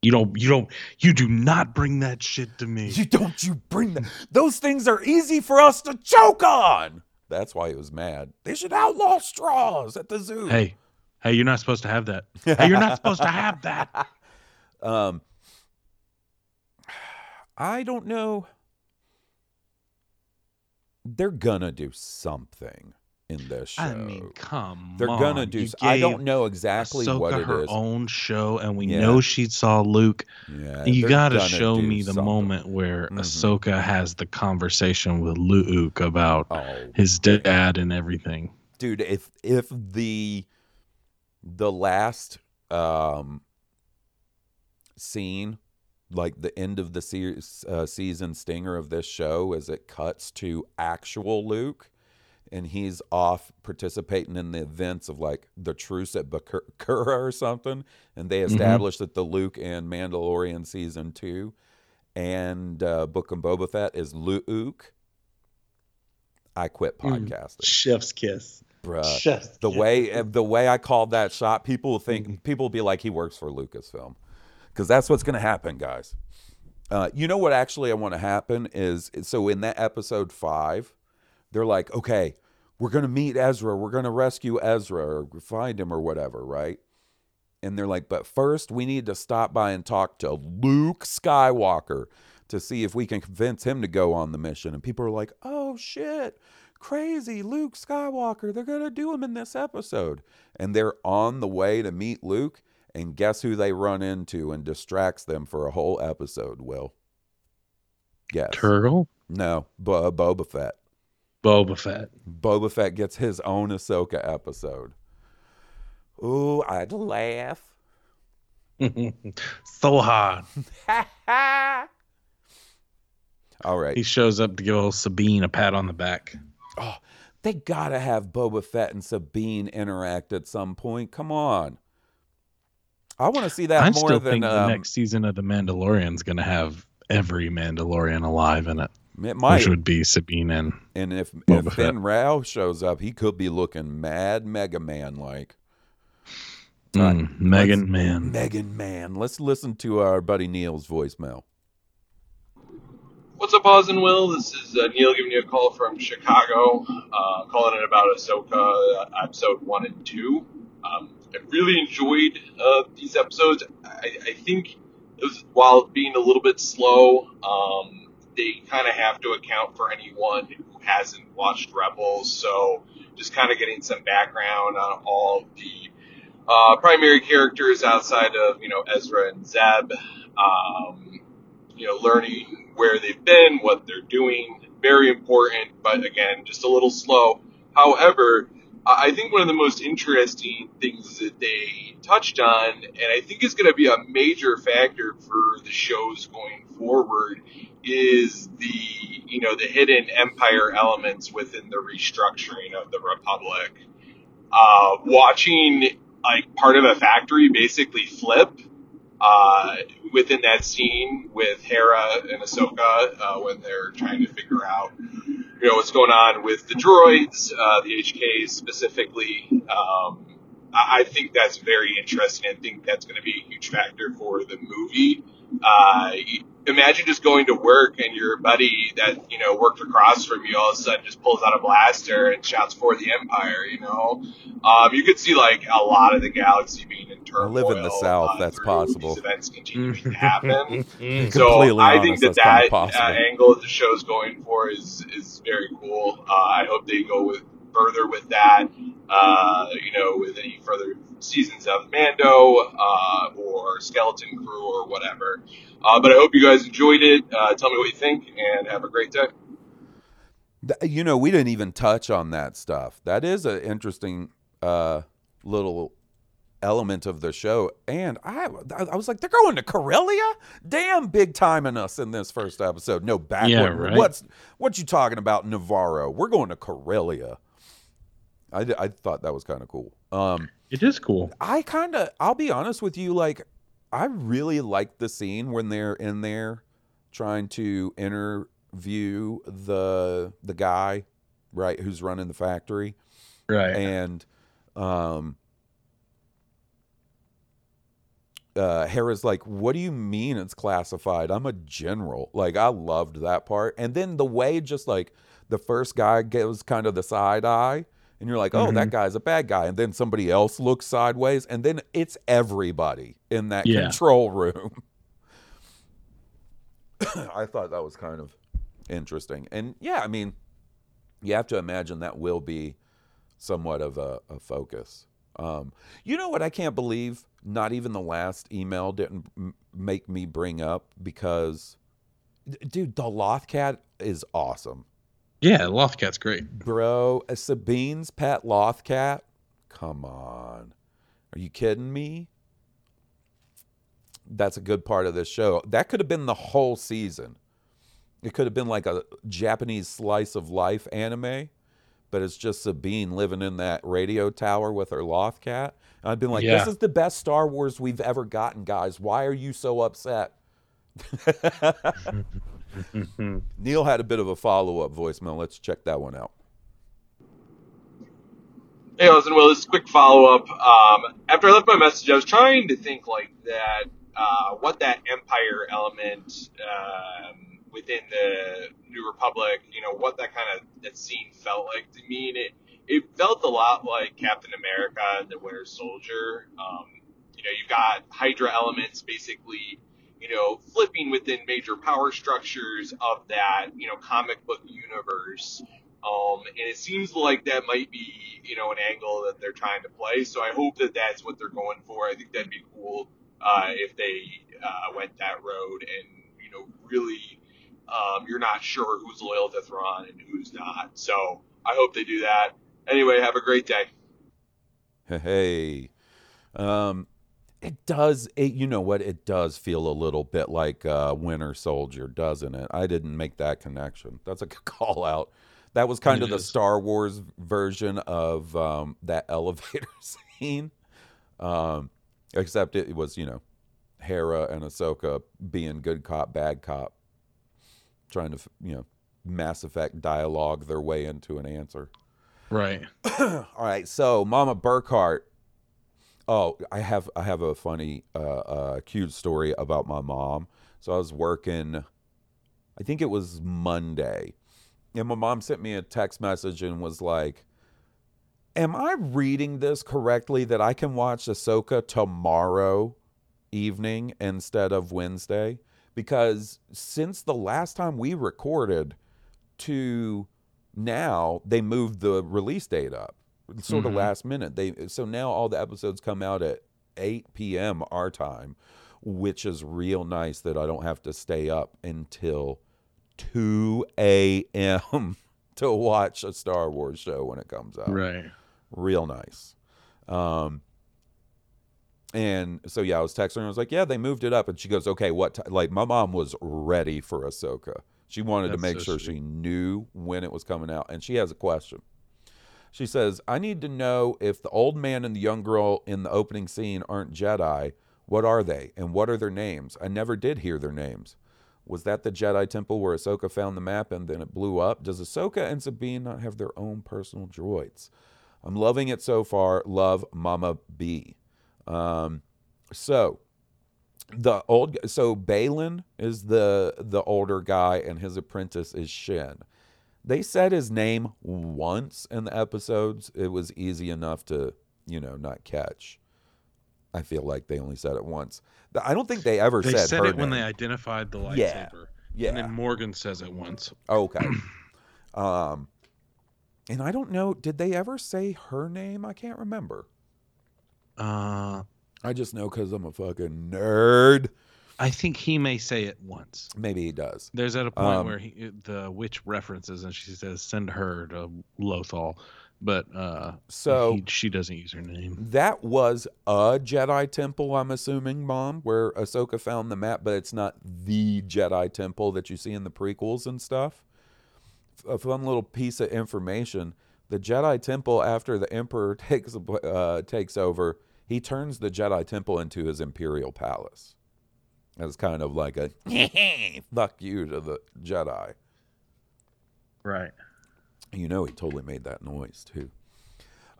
You don't. You don't. You do not bring that shit to me. You don't you bring that. Those things are easy for us to choke on. That's why he was mad. They should outlaw straws at the zoo. Hey, hey, you're not supposed to have that. Hey, you're not supposed to have that. Um, I don't know. They're gonna do something in this show. I mean, come They're on. gonna do. You s- I don't know exactly Ahsoka what it her is. own show, and we Yeah. know she saw Luke. Yeah, you gotta show me the something. moment where Mhm. Ahsoka has the conversation with Luke about Oh, his dad and everything. dude if if the the last um scene like the end of the series, uh, season stinger of this show as it cuts to actual luke and he's off participating in the events of like the truce at bakura or something and they Mhm. establish that the luke and mandalorian season two and uh, book of boba fett is luke i quit podcasting Chef's kiss. Bruh, Chef's the kiss. way uh, the way I called that shot, people will think people will be like he works for Lucasfilm, because that's what's going to happen, guys. Uh, you know what? Actually, I want to happen is so in that episode five, they're like, okay, we're going to meet Ezra, we're going to rescue Ezra or find him or whatever, right? And they're like, but first we need to stop by and talk to Luke Skywalker to see if we can convince him to go on the mission. And people are like, oh shit, crazy Luke Skywalker. They're going to do him in this episode. And they're on the way to meet Luke. And guess who they run into and distracts them for a whole episode, Will? Yes. Turgle? No, Bo- Boba Fett. Boba Fett. Boba Fett gets his own Ahsoka episode. Ooh, I'd laugh. so hard. All right. He shows up to give old Sabine a pat on the back. Oh, they gotta have Boba Fett and Sabine interact at some point. Come on. I want to see that I more still than think the um, next season of The Mandalorian's going to have every Mandalorian alive in it, it might. which would be Sabine and and if Boba if Fett. Ben Rao shows up, he could be looking mad Mega Man like. mm, Megan Man. Megan Man. Let's listen to our buddy Neil's voicemail. What's up, Oz and Will? This is uh, Neil giving you a call from Chicago, uh, calling it about Ahsoka uh, episode one and two. Um, I really enjoyed uh, these episodes. I, I think it was, while being a little bit slow, um, they kind of have to account for anyone who hasn't watched Rebels. So just kind of getting some background on all the uh, primary characters outside of you know Ezra and Zeb. Um, you know, learning where they've been, what they're doing, very important, but again, just a little slow. However, I think one of the most interesting things that they touched on, and I think is going to be a major factor for the shows going forward, is the you know the hidden empire elements within the restructuring of the republic. Uh, watching like part of a factory basically flip uh, within that scene with Hera and Ahsoka uh, when they're trying to figure out, you know, what's going on with the droids, uh, the HKs specifically. Um, I think that's very interesting. I think that's going to be a huge factor for the movie. Uh, imagine just going to work and your buddy that you know worked across from you all of a sudden just pulls out a blaster and shouts for the Empire. You know, um, you could see like a lot of the galaxy being in I turmoil. live in the South. uh, that's possible. These events continuing to happen. So completely I honest, think that that uh, angle that the show's going for is is very cool. Uh, I hope they go with further with that. Uh, you know, with any further seasons of Mando uh, or Skeleton Crew or whatever. Uh, but I hope you guys enjoyed it. Uh, tell me what you think and have a great day. You know, we didn't even touch on that stuff. That is an interesting uh, little element of the show. And I, I was like, they're going to Corellia? Damn, big timing us in this first episode. No backward. Yeah, right. What's what you talking about, Nevarro? We're going to Corellia. I, I thought that was kind of cool. Um, It is cool. I kind of, I'll be honest with you, like, I really like the scene when they're in there trying to interview the the guy, right, who's running the factory. Right. And um uh, Hera's like, "What do you mean it's classified? I'm a general." Like, I loved that part, and then the way just like the first guy gives kind of the side eye, and you're like, "Oh, that Mhm. guy's a bad guy," and then somebody else looks sideways, and then it's everybody in that Yeah. control room. I thought that was kind of interesting, and yeah, I mean, you have to imagine that will be somewhat of a, a focus. Um, you know what? I can't believe not even the last email didn't m- make me bring up because, dude, the Lothcat is awesome, Yeah, Lothcat's great. bro. A Sabine's pet Lothcat. Come on, are you kidding me? That's a good part of this show. That could have been the whole season. It could have been like a Japanese slice of life anime, but it's just Sabine living in that radio tower with her Lothcat. And I'd been like, Yeah. this is the best Star Wars we've ever gotten, guys. Why are you so upset? Neil had a bit of a follow up voicemail. Let's check that one out. Hey, Austin Will, this is a quick follow up. Um, after I left my message, I was trying to think like that, uh, what that Empire element um, within the New Republic, you know, what that kind of that scene felt like to me, and it it felt a lot like Captain America and the Winter Soldier. Um, you know, you've got Hydra elements basically, you know, flipping within major power structures of that, you know, comic book universe. Um, and it seems like that might be, you know, an angle that they're trying to play. So I hope that that's what they're going for. I think that'd be cool uh, if they uh, went that road and, you know, really, um, you're not sure who's loyal to Thrawn and who's not. So I hope they do that. Anyway, have a great day. Hey, um, it does. It, you know what? It does feel a little bit like uh, Winter Soldier, doesn't it? I didn't make that connection. That's a call out. That was kind It of the. Star Wars version of um, that elevator scene, um, except it was you know Hera and Ahsoka being good cop, bad cop, trying to you know Mass Effect dialogue their way into an answer. Right. All right, so Mama Burkhart. Oh, I have I have a funny, uh, uh, cute story about my mom. So I was working, I think it was Monday, and my mom sent me a text message and was like, "Am I reading this correctly that I can watch Ahsoka tomorrow evening instead of Wednesday? Because since the last time we recorded to now they moved the release date up sort of Mhm. last minute they so now all the episodes come out at 8 p.m our time which is real nice that i don't have to stay up until 2 a.m to watch a star wars show when it comes out Right. real nice um and so yeah, I was texting her. I was like, "Yeah, they moved it up." And she goes, "Okay, what?" T-? Like my mom was ready for Ahsoka. She wanted to make so sure sweet. she knew when it was coming out, and she has a question. She says, "I need to know if the old man and the young girl in the opening scene aren't Jedi. What are they, and what are their names? I never did hear their names. Was that the Jedi temple where Ahsoka found the map and then it blew up? Does Ahsoka and Sabine not have their own personal droids? I'm loving it so far. Love, Mama B." Um, so the old so Baylan is the the older guy and his apprentice is Shin. They said his name once in the episodes. It was easy enough to, you know, not catch. I feel like they only said it once. I don't think they ever They said, said it when they identified the lightsaber. Yeah. Yeah. And then Morgan says it once. Okay. um and I don't know, did they ever say her name? I can't remember. Uh, I just know cuz I'm a fucking nerd. I think he may say it once. Maybe he does. There's at a point Um, where he, the witch references and she says, "Send her to Lothal," but uh, So- he, she doesn't use her name. That was a Jedi temple, I'm assuming, Mom, where Ahsoka found the map, but it's not the Jedi temple that you see in the prequels and stuff. A fun little piece of information: the Jedi temple, after the Emperor takes uh, takes over, he turns the Jedi temple into his imperial palace. As kind of like a fuck you to the Jedi. Right. You know, he totally made that noise too.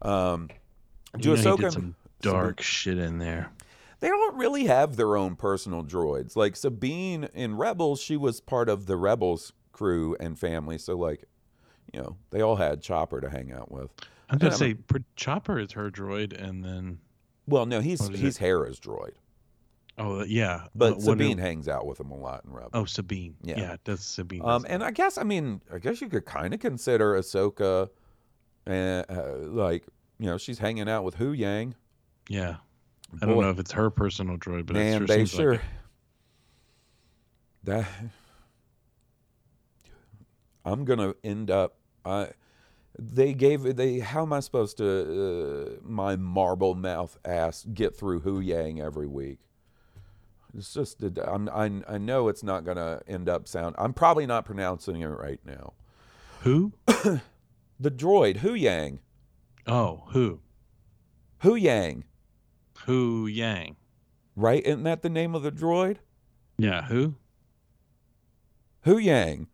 Um, You he Ahsoka some dark shit in there. they don't really have their own personal droids. Like Sabine in Rebels, she was part of the Rebels crew and family. So like, you know, they all had Chopper to hang out with. I'm gonna And say Pr- Chopper is her droid, and then Well, no, he's he's it? Hera's droid, oh yeah, but uh, what Sabine do- hangs out with him a lot in Rebels. Oh, Sabine. Yeah. Yeah, that's Sabine. Um, does and I guess I mean I guess you could kind of consider Ahsoka, uh, uh, like you know she's hanging out with Huyang. Yeah. I don't Boy. know if it's her personal droid, but it Man, sure they seems sure like it. that I'm gonna end up. I they gave they how am I supposed to uh, my marble mouth ass get through Huyang every week? It's just I'm, I I know it's not gonna end up sound. I'm probably not pronouncing it right now. Who? the droid Huyang. Oh, who? Huyang. Hu Yang. Right? Isn't that the name of the droid? Yeah, who? Huyang.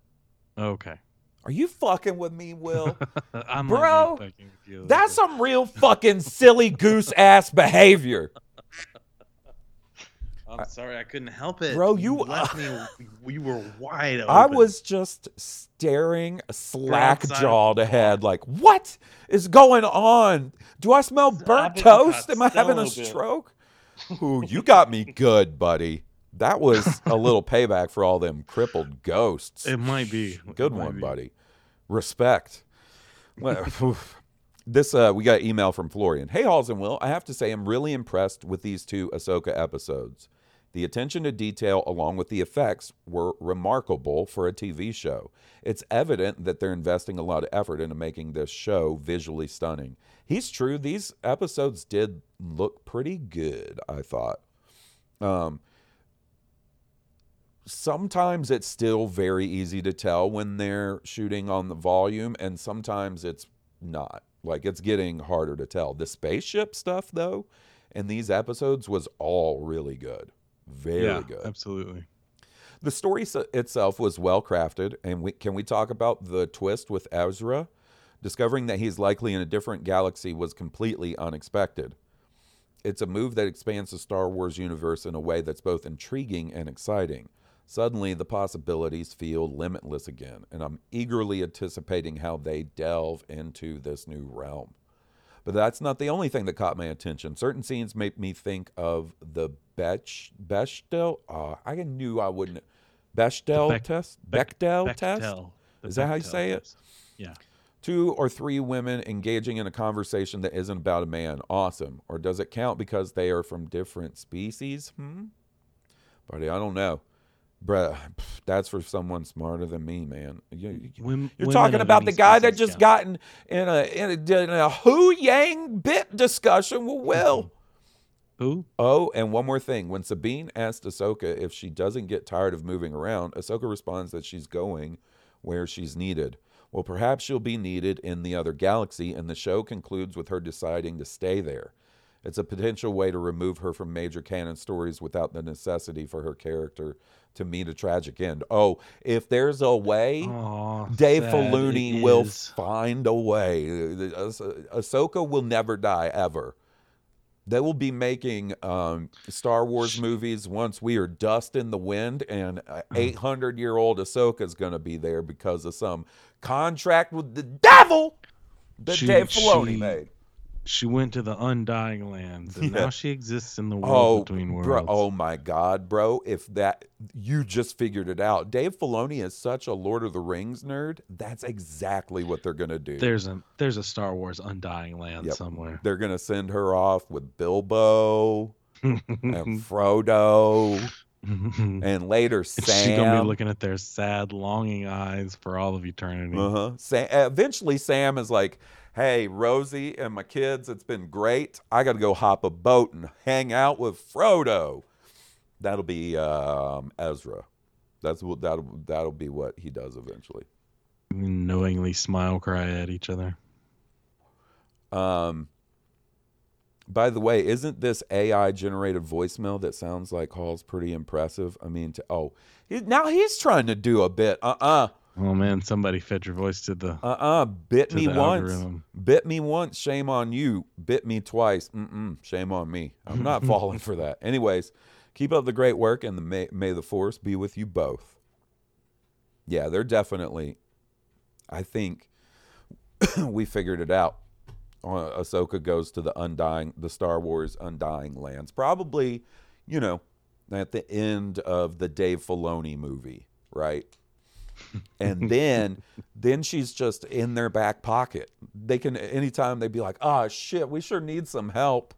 Okay. Are you fucking with me, Will? I'm Bro, not being fucking confused. That's some real fucking silly goose ass behavior. I'm sorry, I couldn't help it. Bro, you- left me. We were wide open. I was just staring slack jawed ahead, like, what is going on? Do I smell burnt toast? Am I having a stroke? Ooh, you got me good, buddy. That was a little payback for all them crippled ghosts. It might be. Good might one, be. buddy. Respect. Well, this uh, we got email from Florian. Hey, Halls and Will. I have to say I'm really impressed with these two Ahsoka episodes. The attention to detail, along with the effects, were remarkable for a TV show. It's evident that they're investing a lot of effort into making this show visually stunning. He's true; these episodes did look pretty good. I thought. Um, sometimes it's still very easy to tell when they're shooting on the volume and sometimes it's not like it's getting harder to tell the spaceship stuff though in these episodes was all really good very yeah, good Absolutely. the story itself was well crafted, and we, can we talk about the twist with Ezra? Discovering that he's likely in a different galaxy was completely unexpected. It's a move that expands the Star Wars universe in a way that's both intriguing and exciting. Suddenly, the possibilities feel limitless again, and I'm eagerly anticipating how they delve into this new realm. But that's not the only thing that caught my attention. Certain scenes make me think of the Bech Bechdel. Uh, I knew I wouldn't. Bechdel test. Beck- Bechdel test. Bechdel. Is that how you say it? Yeah. Two or three women engaging in a conversation that isn't about a man. Awesome. Or does it count because they are from different species? Hmm. Buddy, I don't know. Bruh, that's for someone smarter than me, man. You, you're talking about the guy that just count. gotten in a in a, in a Huyang bit discussion with Will. Who? Oh, and one more thing. When Sabine asked Ahsoka if she doesn't get tired of moving around, Ahsoka responds that she's going where she's needed. Well, perhaps she'll be needed in the other galaxy, and the show concludes with her deciding to stay there. It's a potential way to remove her from major canon stories without the necessity for her character to meet a tragic end. Oh, if there's a way, Aw, Dave Filoni will find a way. Ah- Ahsoka will never die ever. They will be making um, Star Wars movies once we are dust in the wind, and Uh-huh. 800 year old Ahsoka is going to be there because of some contract with the devil that She- Dave Filoni she- made. She went to the undying lands, and Yeah. now she exists in the world Oh, between worlds. bro, oh my God, bro! If that you just figured it out, Dave Filoni is such a Lord of the Rings nerd. That's exactly what they're gonna do. There's a there's a Star Wars undying land Yep. somewhere. They're gonna send her off with Bilbo and Frodo, and later Sam. She's gonna be looking at their sad, longing eyes for all of eternity. Uh huh. Sam, eventually, Sam is like, "Hey, Rosie and my kids, it's been great. I got to go hop a boat and hang out with Frodo." That'll be um, Ezra. That's what that'll that'll be what he does eventually. Knowingly smile, cry at each other. Um. By the way, isn't this AI generated voicemail that sounds like Hall's pretty impressive? I mean, to, oh, he, now he's trying to do a bit. Uh uh Oh man, somebody fed your voice to the. Uh uh Bit me once. algorithm. Bit me once. Shame on you. bit me twice. Mm-mm, shame on me. I'm not falling for that. Anyways, keep up the great work, and the may, may the force be with you both. Yeah, they're definitely. I think we figured it out. Uh, Ahsoka goes to the undying, the Star Wars undying lands. Probably, you know, at the end of the Dave Filoni movie, right? and then then she's just in their back pocket. They can anytime they'd be like, "Ah, shit, we sure need some help."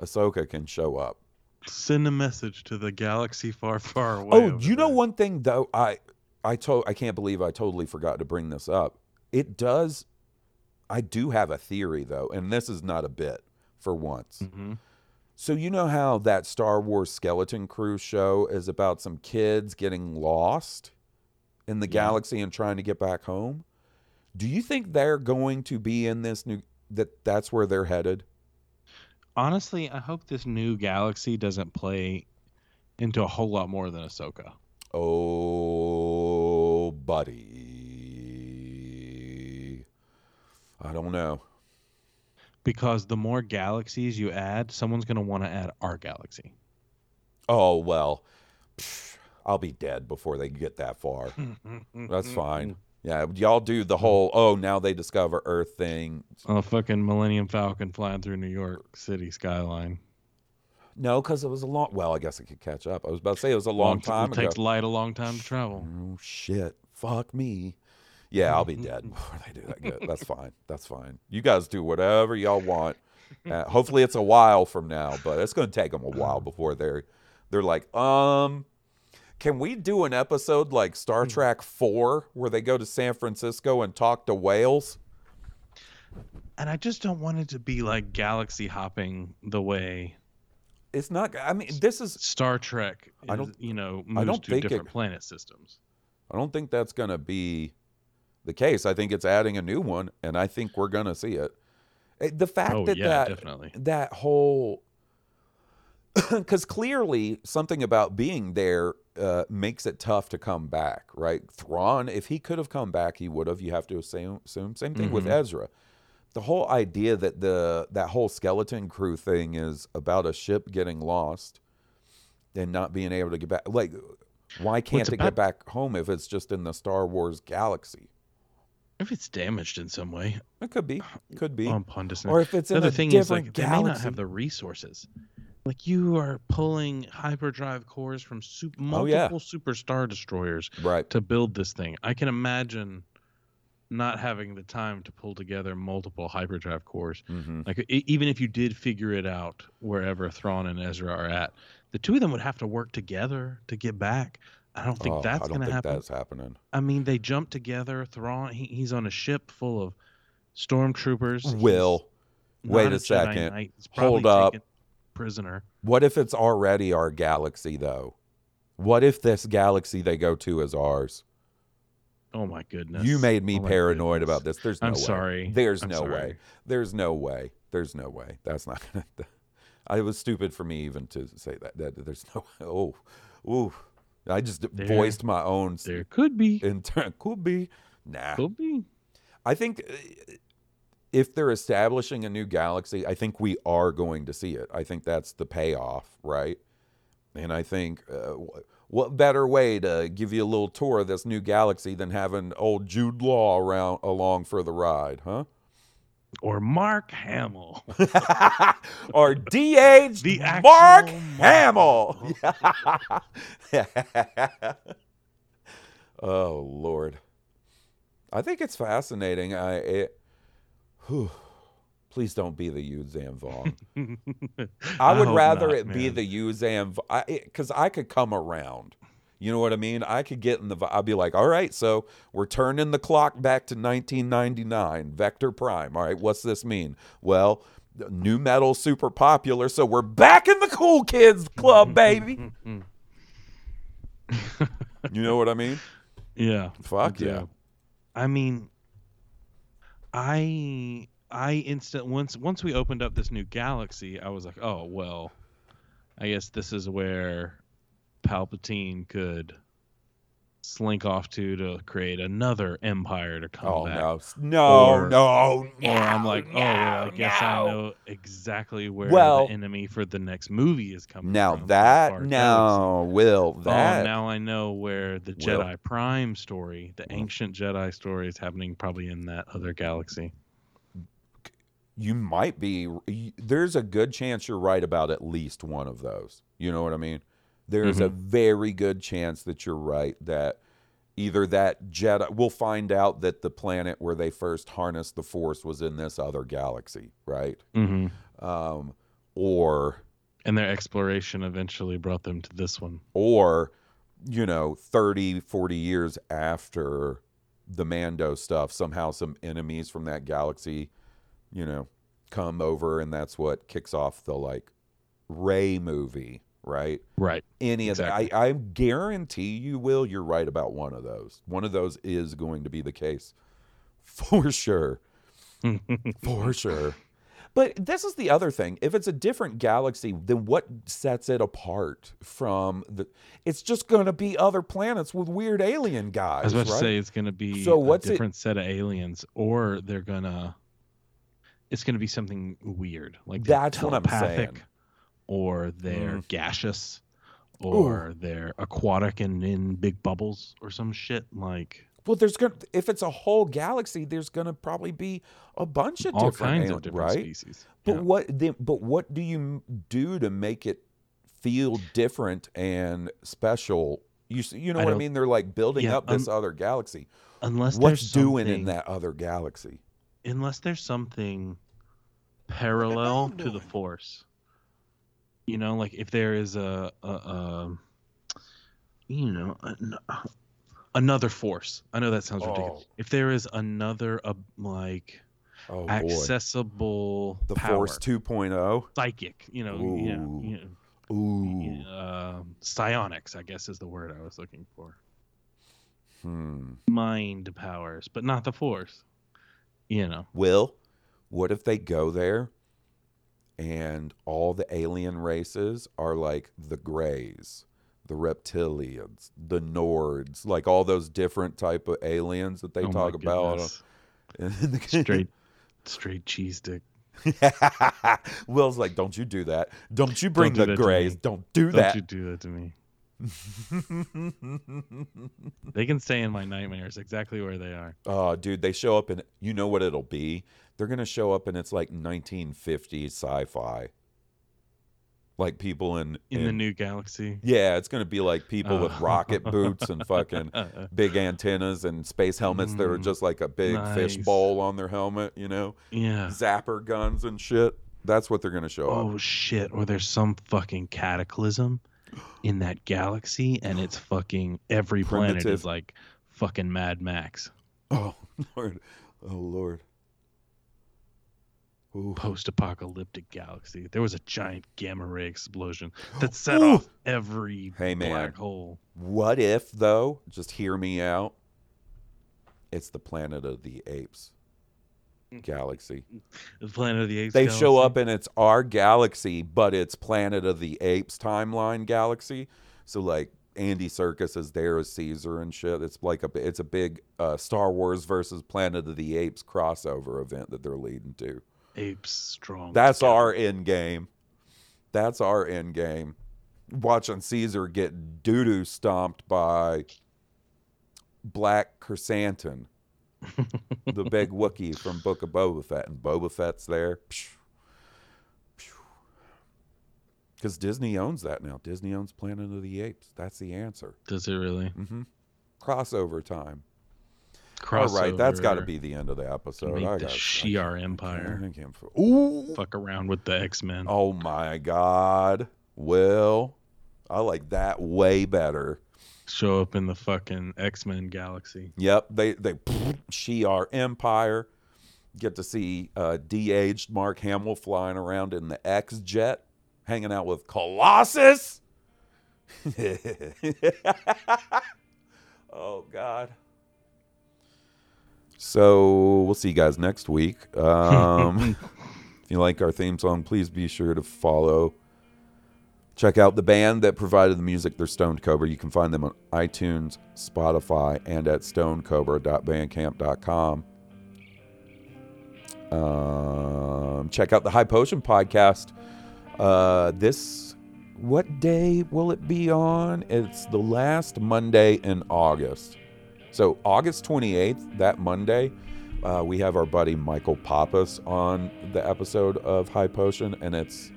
Ahsoka can show up. Send a message to the galaxy far, far away. Oh, you know one thing though, I I told I can't believe I totally forgot to bring this up. It does I do have a theory though, and this is not a bit for once. Mm-hmm. So you know how that Star Wars Skeleton Crew show is about some kids getting lost in the Yeah. galaxy and trying to get back home? Do you think they're going to be in this new that that's where they're headed? Honestly, I hope this new galaxy doesn't play into a whole lot more than Ahsoka. Oh, buddy. I don't know. Because the more galaxies you add, someone's going to want to add our galaxy. Oh, well, I'll be dead before they get that far. That's fine. Yeah, y'all do the whole, oh, now they discover Earth thing. A fucking Millennium Falcon flying through New York City skyline. No, because it was a long, well, I guess it could catch up. I was about to say it was a long, time It takes ago. light a long time to travel. Oh, shit. Fuck me. Yeah, I'll be dead before they do that. Good. That's fine. That's fine. You guys do whatever y'all want. Uh, hopefully, it's a while from now, but it's going to take them a while before they're they're like, um, can we do an episode like Star Trek Four where they go to San Francisco and talk to whales? And I just don't want it to be like galaxy hopping the way It's not. I mean, this is Star Trek. I don't- you know, I don't to think it- planet systems. I don't think that's going to be the case. I think it's adding a new one, and I think we're going to see it. Eh, The fact Oh, that yeah, that definitely. that whole because clearly something about being there uh, makes it tough to come back, right? Thrawn, if he could have come back, he would have. You have to assume. assume. Same thing with Mhm. Ezra. The whole idea that the that whole skeleton crew thing is about a ship getting lost and not being able to get back. Like, why can't it about- get back home if it's just in the Star Wars galaxy? If it's damaged in some way, It could be, could be, Pondus. or if it's the in other a thing is like they may not have the resources. Like you are pulling hyperdrive cores from sup- multiple Oh, yeah. super star destroyers right. to build this thing. I can imagine not having the time to pull together multiple hyperdrive cores. Mhm. Like even if you did figure it out wherever Thrawn and Ezra are at, the two of them would have to work together to get back. I don't think Oh, that's I don't going to think happen. that's happening. I mean, they jump together. Thrawn, he, he's on a ship full of stormtroopers. He's Will, not wait a Jedi second. He's Hold up. Prisoner. What if it's already our galaxy, though? What if this galaxy they go to is ours? Oh my goodness. You made me Oh paranoid goodness. about this. There's no I'm way. sorry. There's I'm no sorry. way. There's no way. There's no way. That's not gonna. I was stupid for me even to say that. That there's no. Oh, ooh. I just There- voiced my own. There could be. Inter- could be. Nah. Could be. I think uh, if they're establishing a new galaxy, I think we are going to see it. I think that's the payoff, right? And I think uh, what better way to give you a little tour of this new galaxy than having old Jude Law around along for the ride, huh? Or Mark Hamill. or DH The Mark actual Hamill. oh Lord, I think it's fascinating. I it, whew, please don't be the Yuuzhan Vong. I would hope rather not, it be the Yu Zam because I, could come around. You know what I mean? I could get in the. I'd be like, all right, so we're turning the clock back to 1999, Vector Prime. All right, what's this mean? Well, new metal super popular, so we're back in the cool kids club, baby. you know what I mean? Yeah. Fuck yeah. I mean, I I instant once once we opened up this new galaxy, I was like, oh well, I guess this is where Palpatine could slink off to to create another empire to come Oh back. no, no, Or- no, Or I'm like, oh, well, I no, guess I know exactly where Well- the enemy for the next movie is coming Now from. that now will Oh, that now I know where the Will. Jedi Prime story, the ancient Jedi story, is happening probably in that other galaxy. you might be there's a good chance you're right about at least one of those you know what i mean there's a Mhm. very good chance that you're right that either that jedi we'll find out that the planet where they first harnessed the force was in this other galaxy right Mhm. um or And their exploration eventually brought them to this one. or you know 30 40 years after the mando stuff somehow some enemies from that galaxy you know come over and that's what kicks off the like ray movie right Right. any Exactly. of that I, I guarantee you will you're right about one of those one of those is going to be the case for sure for sure but this is the other thing if it's a different galaxy then what sets it apart from the it's just going to be other planets with weird alien guys I was about to say it's going to be So what's a it- different set of aliens, or they're gonna. It's going to be something weird, like That's what I'm saying. Or they're Mm. gaseous, or they're aquatic and in big bubbles, or some shit like well there's going to if it's a whole galaxy there's going to probably be a bunch of all different kinds alien- of different right species. But what then? But what do you do to make it feel different and special? You you know I what I mean? They're like building yeah, up this un- other galaxy. unless what's doing in that other galaxy? unless there's something parallel to the force you know like if there is a, a, a you know an, another force. I know that sounds ridiculous. Oh. if there is another uh, like Oh boy, accessible the power, Force 2.0. psychic you know you know, you know Ooh, uh, psionics i guess is the word i was looking for. Hmm. mind powers but not the force you know. Will, what if they go there and all the alien races are like the Greys, the reptilians, the Nords, like all those different type of aliens that they Oh talk about. goodness. in the- straight straight cheese dick Will's like, don't you do that. Don't you bring Don't do the that to Greys. me. Don't do that. Don't you do that to me. they can stay in my nightmares exactly where they are. Oh, dude, they show up and you know what it'll be? They're going to show up and it's like 1950s sci fi. Like people in. In the new galaxy. Yeah, it's going to be like people with Oh. rocket boots and fucking big antennas and space helmets that are Mm, just like a big nice. fish bowl on their helmet, you know? Yeah. Zapper guns and shit. That's what they're going to show up. Oh shit! Or there's some fucking cataclysm in that galaxy, and it's fucking every planet Primitive. is like fucking Mad Max. Oh, Lord. Oh, Lord. Ooh. Post-apocalyptic galaxy. There was a giant gamma ray explosion that set Ooh. off every Hey, man. black hole. What if, though, just hear me out, it's the Planet of the Apes galaxy. Planet of the Apes. They show up and it's our galaxy, but it's Planet of the Apes timeline galaxy. So, like, Andy Serkis is there as Caesar and shit. It's like a it's a big uh, Star Wars versus Planet of the Apes crossover event that they're leading to. apes strong. That's our end game. That's our end game. Watching Caesar get doo doo stomped by Black Krrsantan, the big Wookiee from Book of Boba Fett, and Boba Fett's there. Because Disney owns that now. Disney owns Planet of the Apes. That's the answer. Does it really? hmm Crossover time. All right, that's got to be the end of the episode. Make I the Shi'ar Empire. I can't. Ooh. Fuck around with the X Men. Oh my God. Will. I like that way better. Show up in the fucking X Men galaxy. Yep. They they she Shi'ar Empire. Get to see uh, de-aged Mark Hamill flying around in the X jet, hanging out with Colossus. oh God. So we'll see you guys next week. Um, if you like our theme song, please be sure to follow Check out the band that provided the music. They're Stoned Cobra. You can find them on iTunes, Spotify, and at stonedcobra.bandcamp.com. Um, check out the High Potion podcast. Uh, this, what day will it be on? It's the last Monday in August. So, August 28th, that Monday, uh, we have our buddy Michael Pappas on the episode of High Potion, and it's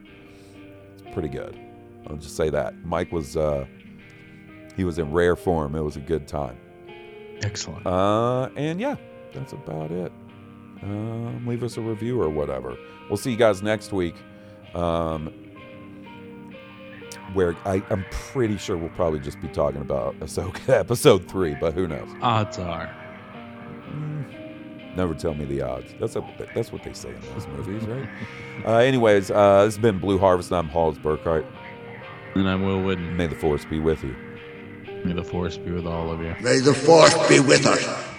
it's pretty good. I'll just say that Mike was uh, he was in rare form. It was a good time. Excellent. Uh, and yeah, that's about it. Um, leave us a review or whatever. We'll see you guys next week. Um, where I, I'm pretty sure we'll probably just be talking about Ahsoka episode three, but who knows? Odds are. Never tell me the odds. That's a, that's what they say in those movies, right? uh, anyways, uh, this has been Blue Harvest. I'm Halls Burkhart. And I'm Will Wooden. May the force be with you. May the force be with all of you. May the force be with us.